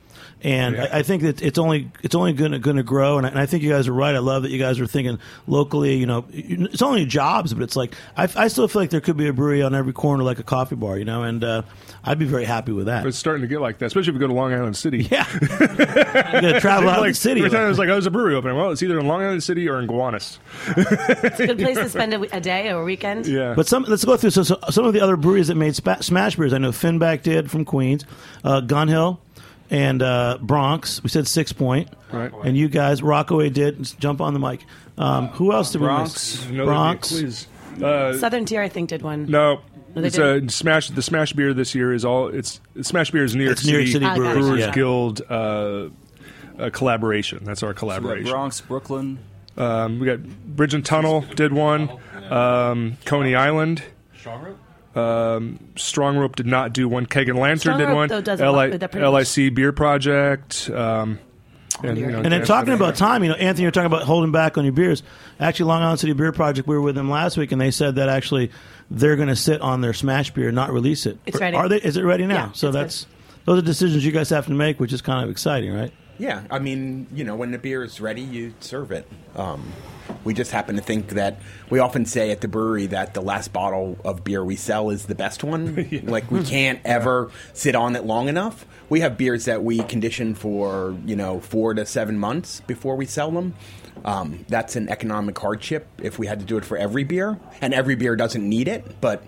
[SPEAKER 3] And
[SPEAKER 5] Yeah.
[SPEAKER 3] I, I think that it's only it's only going to going to grow, and I, and I think you guys are right. I love that you guys are thinking locally. You know, it's only jobs, but it's like I, I still feel like there could be a brewery on every corner, like a coffee bar. You know, and uh, I'd be very happy with that.
[SPEAKER 5] But it's starting to get like that, especially if you go to Long Island City.
[SPEAKER 3] Yeah, *laughs* you got to travel out of
[SPEAKER 5] like,
[SPEAKER 3] the city.
[SPEAKER 5] Every time it was like, oh, there's a brewery opening. Well, it's either in Long Island City or in Gowanus.
[SPEAKER 4] It's a good place to spend a, *laughs* a day or a weekend.
[SPEAKER 5] Yeah.
[SPEAKER 3] But some let's go through so, so, some of the other breweries that made spa- smash beers. I know Finback did from Queens, uh, Gun Hill, and uh, Bronx. We said Sixpoint,
[SPEAKER 5] Right.
[SPEAKER 3] and you guys Rockaway did. Jump on the mic. Um, who else did we
[SPEAKER 9] Bronx.
[SPEAKER 3] miss?
[SPEAKER 5] You know,
[SPEAKER 3] Bronx.
[SPEAKER 5] there'd be a quiz. Uh,
[SPEAKER 4] Southern Tier, I think, did one.
[SPEAKER 5] no.
[SPEAKER 4] No,
[SPEAKER 5] it's a
[SPEAKER 4] didn't.
[SPEAKER 5] smash. The smash beer this year is all. It's Smash Beer is New York
[SPEAKER 3] It's New York City
[SPEAKER 4] Ah.
[SPEAKER 3] Brewers.
[SPEAKER 5] Brewers
[SPEAKER 3] Yeah.
[SPEAKER 5] Guild uh, uh, collaboration. That's our
[SPEAKER 9] So
[SPEAKER 5] collaboration.
[SPEAKER 9] Bronx, Brooklyn.
[SPEAKER 5] Um, we got Bridge and Tunnel did one. Um, Coney Island. Um, Strong Rope did not do one. Keg and Lantern
[SPEAKER 4] Strong
[SPEAKER 5] did
[SPEAKER 4] Rope,
[SPEAKER 5] one.
[SPEAKER 4] though, does a
[SPEAKER 5] LI,
[SPEAKER 4] they're much-
[SPEAKER 5] LIC Beer Project. Um, and, you know,
[SPEAKER 3] And then talking about time, you know, Anthony, you're talking about holding back on your beers. Actually, Long Island City Beer Project, we were with them last week, and they said that actually they're going to sit on their smash beer, not release it.
[SPEAKER 4] It's ready.
[SPEAKER 3] Are they? Is it ready now?
[SPEAKER 4] Yeah,
[SPEAKER 3] so
[SPEAKER 4] it's
[SPEAKER 3] that's those are decisions you guys have to make, which is kind of exciting, right?
[SPEAKER 7] Yeah, I mean, you know, when the beer is ready, you serve it. Um, we just happen to think that we often say at the brewery that the last bottle of beer we sell is the best one. *laughs* Like we can't ever sit on it long enough. We have beers that we condition for you know four to seven months before we sell them. Um, that's an economic hardship if we had to do it for every beer, and every beer doesn't need it, but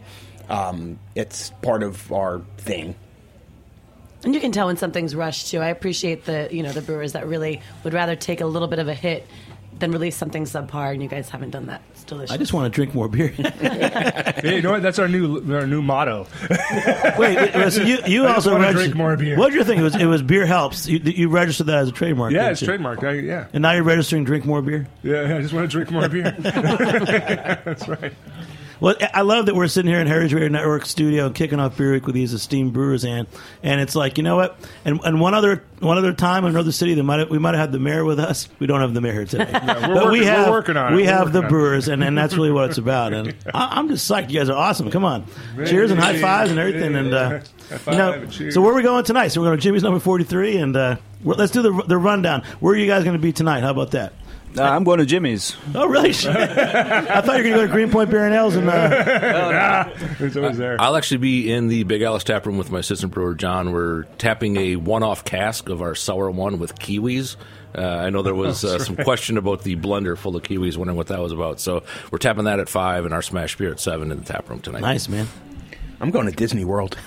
[SPEAKER 7] um, it's part of our thing.
[SPEAKER 4] And you can tell when something's rushed too. I appreciate the you know the brewers that really would rather take a little bit of a hit than release something subpar, and you guys haven't done that. It's delicious.
[SPEAKER 3] I just want to drink more beer. *laughs*
[SPEAKER 5] Hey, you know what? That's our new our new motto. *laughs*
[SPEAKER 3] wait, wait, wait, so you, you
[SPEAKER 5] I
[SPEAKER 3] also
[SPEAKER 5] wanna
[SPEAKER 3] registered.
[SPEAKER 5] drink more beer.
[SPEAKER 3] What did you think? It was it was beer helps. You, you registered that as a trademark.
[SPEAKER 5] Yeah, it's
[SPEAKER 3] you?
[SPEAKER 5] trademarked. I, yeah,
[SPEAKER 3] And now you're registering drink more beer.
[SPEAKER 5] yeah. I just want to drink more beer. *laughs* That's right.
[SPEAKER 3] Well, I love that we're sitting here in Heritage Radio Network studio and kicking off Beer Week with these esteemed brewers, and and it's like you know what, and and one other one other time in another city, they might have, we might have had the mayor with us. We don't have the mayor here today, *laughs*
[SPEAKER 5] we're
[SPEAKER 3] but
[SPEAKER 5] working-
[SPEAKER 3] we have
[SPEAKER 5] working on it.
[SPEAKER 3] we
[SPEAKER 5] We're
[SPEAKER 3] have the
[SPEAKER 5] working on it.
[SPEAKER 3] brewers, and, and that's really what it's *laughs* about. And I, I'm just psyched. You guys are awesome. Come on, cheers and high fives and everything. And uh, you know,
[SPEAKER 5] five and cheers.
[SPEAKER 3] so where are we going tonight? So we're going to Jimmy's number 43, and uh, let's do the the rundown. Where are you guys going to be tonight? How about that?
[SPEAKER 9] Uh, I'm going to Jimmy's.
[SPEAKER 3] Oh, really? *laughs* I thought you were going to go to Greenpoint Beer and Ales and. Uh, *laughs*
[SPEAKER 5] It's always there.
[SPEAKER 8] I'll actually be in the Big Alice tap room with my assistant brewer John. We're tapping a one-off cask of our sour one with kiwis. Uh, I know there was *laughs* uh, some question about the blender full of kiwis, wondering what that was about. So we're tapping that at five, and our smash beer at seven in the tap room tonight.
[SPEAKER 3] nice, man.
[SPEAKER 7] I'm going to Disney World.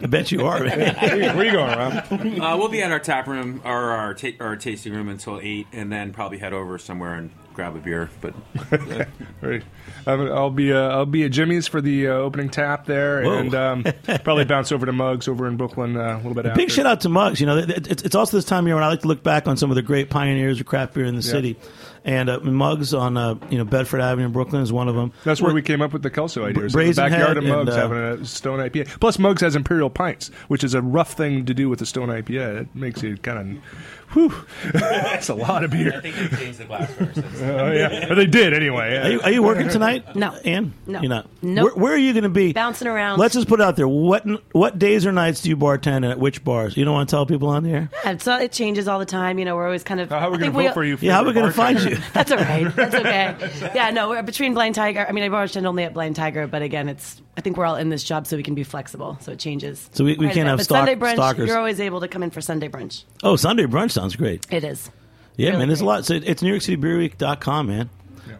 [SPEAKER 3] I bet you are, man. *laughs*
[SPEAKER 5] Where are you going, Rob?
[SPEAKER 10] Uh, we'll be at our tap room or our ta- our tasting room until eight, and then probably head over somewhere and grab a beer. But *laughs*
[SPEAKER 5] Right. Um, I'll be uh, I'll be at Jimmy's for the uh, opening tap there,
[SPEAKER 3] Whoa.
[SPEAKER 5] and um, *laughs* probably bounce over to Mugs over in Brooklyn uh, a little bit after.
[SPEAKER 3] Big shout out to Mugs. You know, it's, it's also this time of year when I like to look back on some of the great pioneers of craft beer in the
[SPEAKER 5] Yeah.
[SPEAKER 3] city. And uh, Mugs on uh, you know Bedford Avenue in Brooklyn is one of them.
[SPEAKER 5] That's where we came up with the Kelso idea. was in the backyard
[SPEAKER 3] Head
[SPEAKER 5] of Mugs
[SPEAKER 3] and, uh,
[SPEAKER 5] having a Stone IPA. Plus, Mugs has Imperial Pints, which is a rough thing to do with a Stone IPA. It makes you kind of, whew, *laughs* that's a lot of beer.
[SPEAKER 10] I think they changed the glass first. *laughs*
[SPEAKER 5] Oh yeah, Or they did anyway.
[SPEAKER 3] Are you, are you working tonight?
[SPEAKER 4] No.
[SPEAKER 3] Ann?
[SPEAKER 4] No.
[SPEAKER 3] You're not.
[SPEAKER 4] Nope.
[SPEAKER 3] Where, where are you going to be?
[SPEAKER 4] Bouncing around.
[SPEAKER 3] Let's just put it out there. What what days or nights do you bartend and at which bars? You don't want to tell people on the air?
[SPEAKER 4] It's, uh, it changes all the time. You know, we're always kind of.
[SPEAKER 5] How are we
[SPEAKER 4] I
[SPEAKER 5] going to vote for you? For
[SPEAKER 3] Yeah, how are we
[SPEAKER 5] your
[SPEAKER 3] going to find you?
[SPEAKER 4] That's all right. That's *laughs* okay. Yeah, no, we're between Blind Tiger. I mean, I bartend only at Blind Tiger, but again, it's. I think we're all in this job so we can be flexible, so it changes.
[SPEAKER 3] So we- we can't have
[SPEAKER 4] but
[SPEAKER 3] stalk-
[SPEAKER 4] Sunday brunch.
[SPEAKER 3] stalkers.
[SPEAKER 4] You're always able to come in for Sunday brunch.
[SPEAKER 3] Oh, Sunday brunch sounds great.
[SPEAKER 4] It is.
[SPEAKER 3] Yeah,
[SPEAKER 4] Really
[SPEAKER 3] man. There's a
[SPEAKER 4] great.
[SPEAKER 3] lot. So it's NewYorkCityBeerWeek.com, man.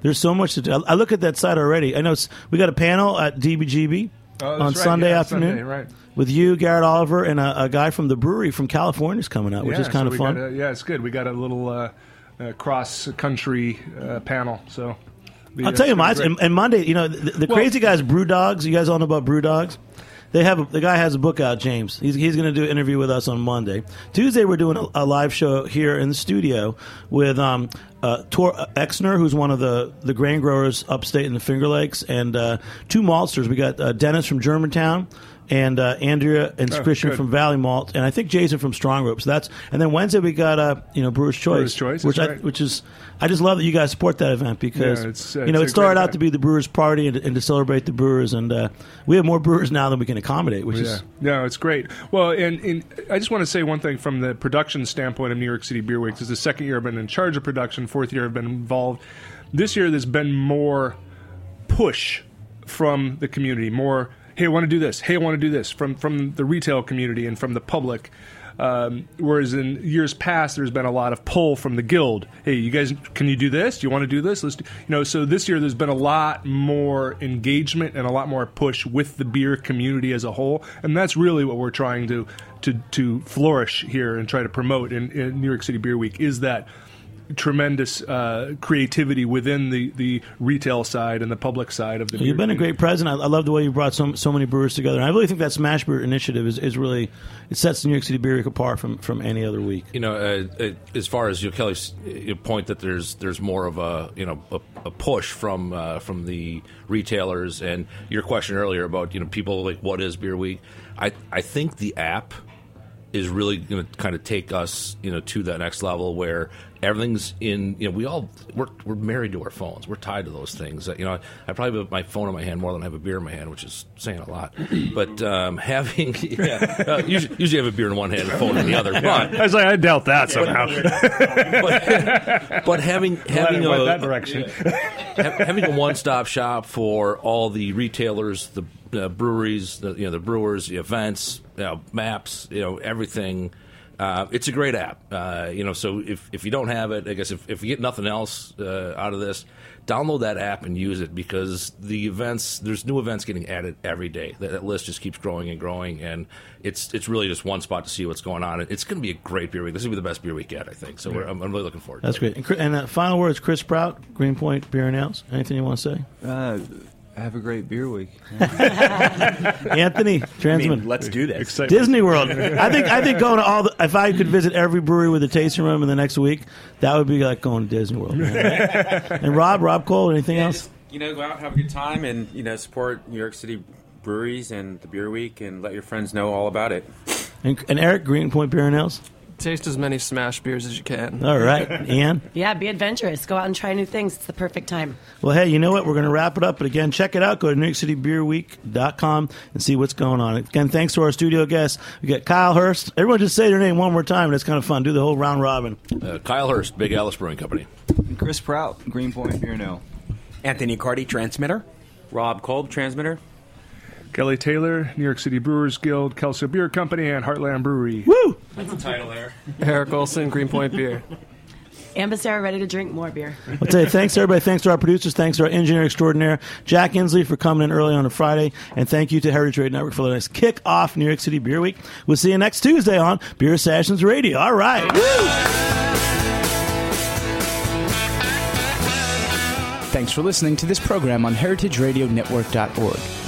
[SPEAKER 3] There's so much to do. I I look at that site already. I know it's, we got a panel at DBGB
[SPEAKER 5] Oh,
[SPEAKER 3] on
[SPEAKER 5] right.
[SPEAKER 3] Sunday
[SPEAKER 5] Yeah,
[SPEAKER 3] afternoon
[SPEAKER 5] Sunday, right.
[SPEAKER 3] with you, Garrett Oliver, and a, a guy from the brewery from California is coming out, which
[SPEAKER 5] yeah,
[SPEAKER 3] is kind
[SPEAKER 5] so
[SPEAKER 3] of
[SPEAKER 5] we
[SPEAKER 3] fun.
[SPEAKER 5] a- yeah, it's good. We got a little uh, uh, cross country uh, panel. So the,
[SPEAKER 3] I'll
[SPEAKER 5] uh,
[SPEAKER 3] tell you, my and, and Monday, you know, the, the
[SPEAKER 5] Well-
[SPEAKER 3] crazy guys, Brew Dogs. You guys all know about Brew Dogs. They have a, the guy has a book out, James. He's he's going to do an interview with us on Monday. Tuesday, we're doing a, a live show here in the studio with um, uh, Thor Oechsner, who's one of the the grain growers upstate in the Finger Lakes, and uh, two maltsters. We got uh, Dennis from Germantown. And uh, Andrea and
[SPEAKER 5] Oh,
[SPEAKER 3] Christian
[SPEAKER 5] good.
[SPEAKER 3] from Valley Malt, and I think Jason from Strong Rope. So that's and then Wednesday we got uh, you know Brewer's Choice,
[SPEAKER 5] Brewer's Choice,
[SPEAKER 3] which I,
[SPEAKER 5] right.
[SPEAKER 3] which is I just love that you guys support that event because
[SPEAKER 5] Yeah, it's,
[SPEAKER 3] you know
[SPEAKER 5] it's
[SPEAKER 3] it started out to be the Brewers Party and, and to celebrate the Brewers, and uh, we have more Brewers now than we can accommodate, which
[SPEAKER 5] Yeah,
[SPEAKER 3] is
[SPEAKER 5] no, it's great. Well, and, and I just want to say one thing from the production standpoint of New York City Beer Week. This is the second year I've been in charge of production. Fourth year I've been involved. This year there's been more push from the community. More, hey, I want to do this. Hey, I want to do this from from the retail community and from the public. Um, whereas in years past, there's been a lot of pull from the guild. Hey, you guys, can you do this? Do you want to do this? Let's, do, you know. So this year, there's been a lot more engagement and a lot more push with the beer community as a whole, and that's really what we're trying to to to flourish here and try to promote in, in New York City Beer Week. Is that tremendous uh, creativity within the, the retail side and the public side of the. Beer.
[SPEAKER 3] You've been a great president. I, I love the way you brought so, so many brewers together. And I really think that Smash Brew initiative is, is really it sets the New York City Beer Week apart from, from any other week.
[SPEAKER 8] You know, uh, uh, as far as you know, Kelly's uh, point that there's there's more of a you know a, a push from uh, from the retailers, and your question earlier about you know people like what is Beer Week. I I think the app is really going to kind of take us you know to that next level where everything's in you know we all we're, we're married to our phones we're tied to those things you know I probably have my phone in my hand more than I have a beer in my hand which is saying a lot *clears throat* but um, having *laughs* yeah, uh, usually, usually have a beer in one hand and a phone in the other *laughs* but
[SPEAKER 5] I was like, I doubt that somehow.
[SPEAKER 8] but, but having *laughs* having a,
[SPEAKER 5] that direction.
[SPEAKER 8] ha- having a one-stop shop for all the retailers, the uh, breweries, the you know the brewers, the events, you know, maps, you know everything. Uh, it's a great app, uh, you know. So if, if you don't have it, I guess if, if you get nothing else uh, out of this, download that app and use it because the events there's new events getting added every day. That, that list just keeps growing and growing, and it's it's really just one spot to see what's going on. It's going to be a great beer week. This will be the best beer week yet, I think. So we're, I'm, I'm really looking forward.
[SPEAKER 3] That's
[SPEAKER 8] to it.
[SPEAKER 3] That's great. And, and uh, final words, Chris Prout, Greenpoint Beer and Ales. Anything you want to say?
[SPEAKER 9] Have a great beer week. *laughs* *laughs*
[SPEAKER 3] Anthony,
[SPEAKER 7] I mean, let's do this.
[SPEAKER 3] Disney World. *laughs* I think I think going to all. The, if I could visit every brewery with a tasting room in the next week, that would be like going to Disney World. man. and Rob, Rob Kolb, anything else?
[SPEAKER 10] you know, go out, have a good time, and you know, support New York City breweries and the Beer Week, and let your friends know all about it.
[SPEAKER 3] And, and Eric, Greenpoint Beer and Ales.
[SPEAKER 6] Taste as many smash beers as you can.
[SPEAKER 3] All right, Ian.
[SPEAKER 4] Yeah, be adventurous. Go out and try new things. It's the perfect time.
[SPEAKER 3] Well, hey, you know what? We're going to wrap it up. But again, check it out. Go to NewYorkCityBeerWeek.com and see what's going on. Again, thanks to our studio guests. We got Kyle Hurst. Everyone just say their name one more time, and it's kind of fun. Do the whole round robin.
[SPEAKER 8] Uh, Kyle Hurst, Big Alice Brewing Company.
[SPEAKER 9] Chris Prout, Greenpoint Beer No.
[SPEAKER 7] Anthony Accardi, Transmitter.
[SPEAKER 10] Rob Kolb, Transmitter.
[SPEAKER 5] Kelly Taylor, New York City Brewers Guild, Kelso Beer Company, and Heartland Brewery.
[SPEAKER 3] Woo!
[SPEAKER 8] That's the title there.
[SPEAKER 6] Eric Olson, Greenpoint Beer.
[SPEAKER 4] Ambassador ready to drink more beer.
[SPEAKER 3] I'll tell you, thanks everybody. Thanks to our producers. Thanks to our engineer extraordinaire, Jack Inslee, for coming in early on a Friday. And thank you to Heritage Radio Network for letting us kick off New York City Beer Week. We'll see you next Tuesday on Beer Sessions Radio. All right. Woo!
[SPEAKER 11] Thanks for listening to this program on heritageradionetwork.org.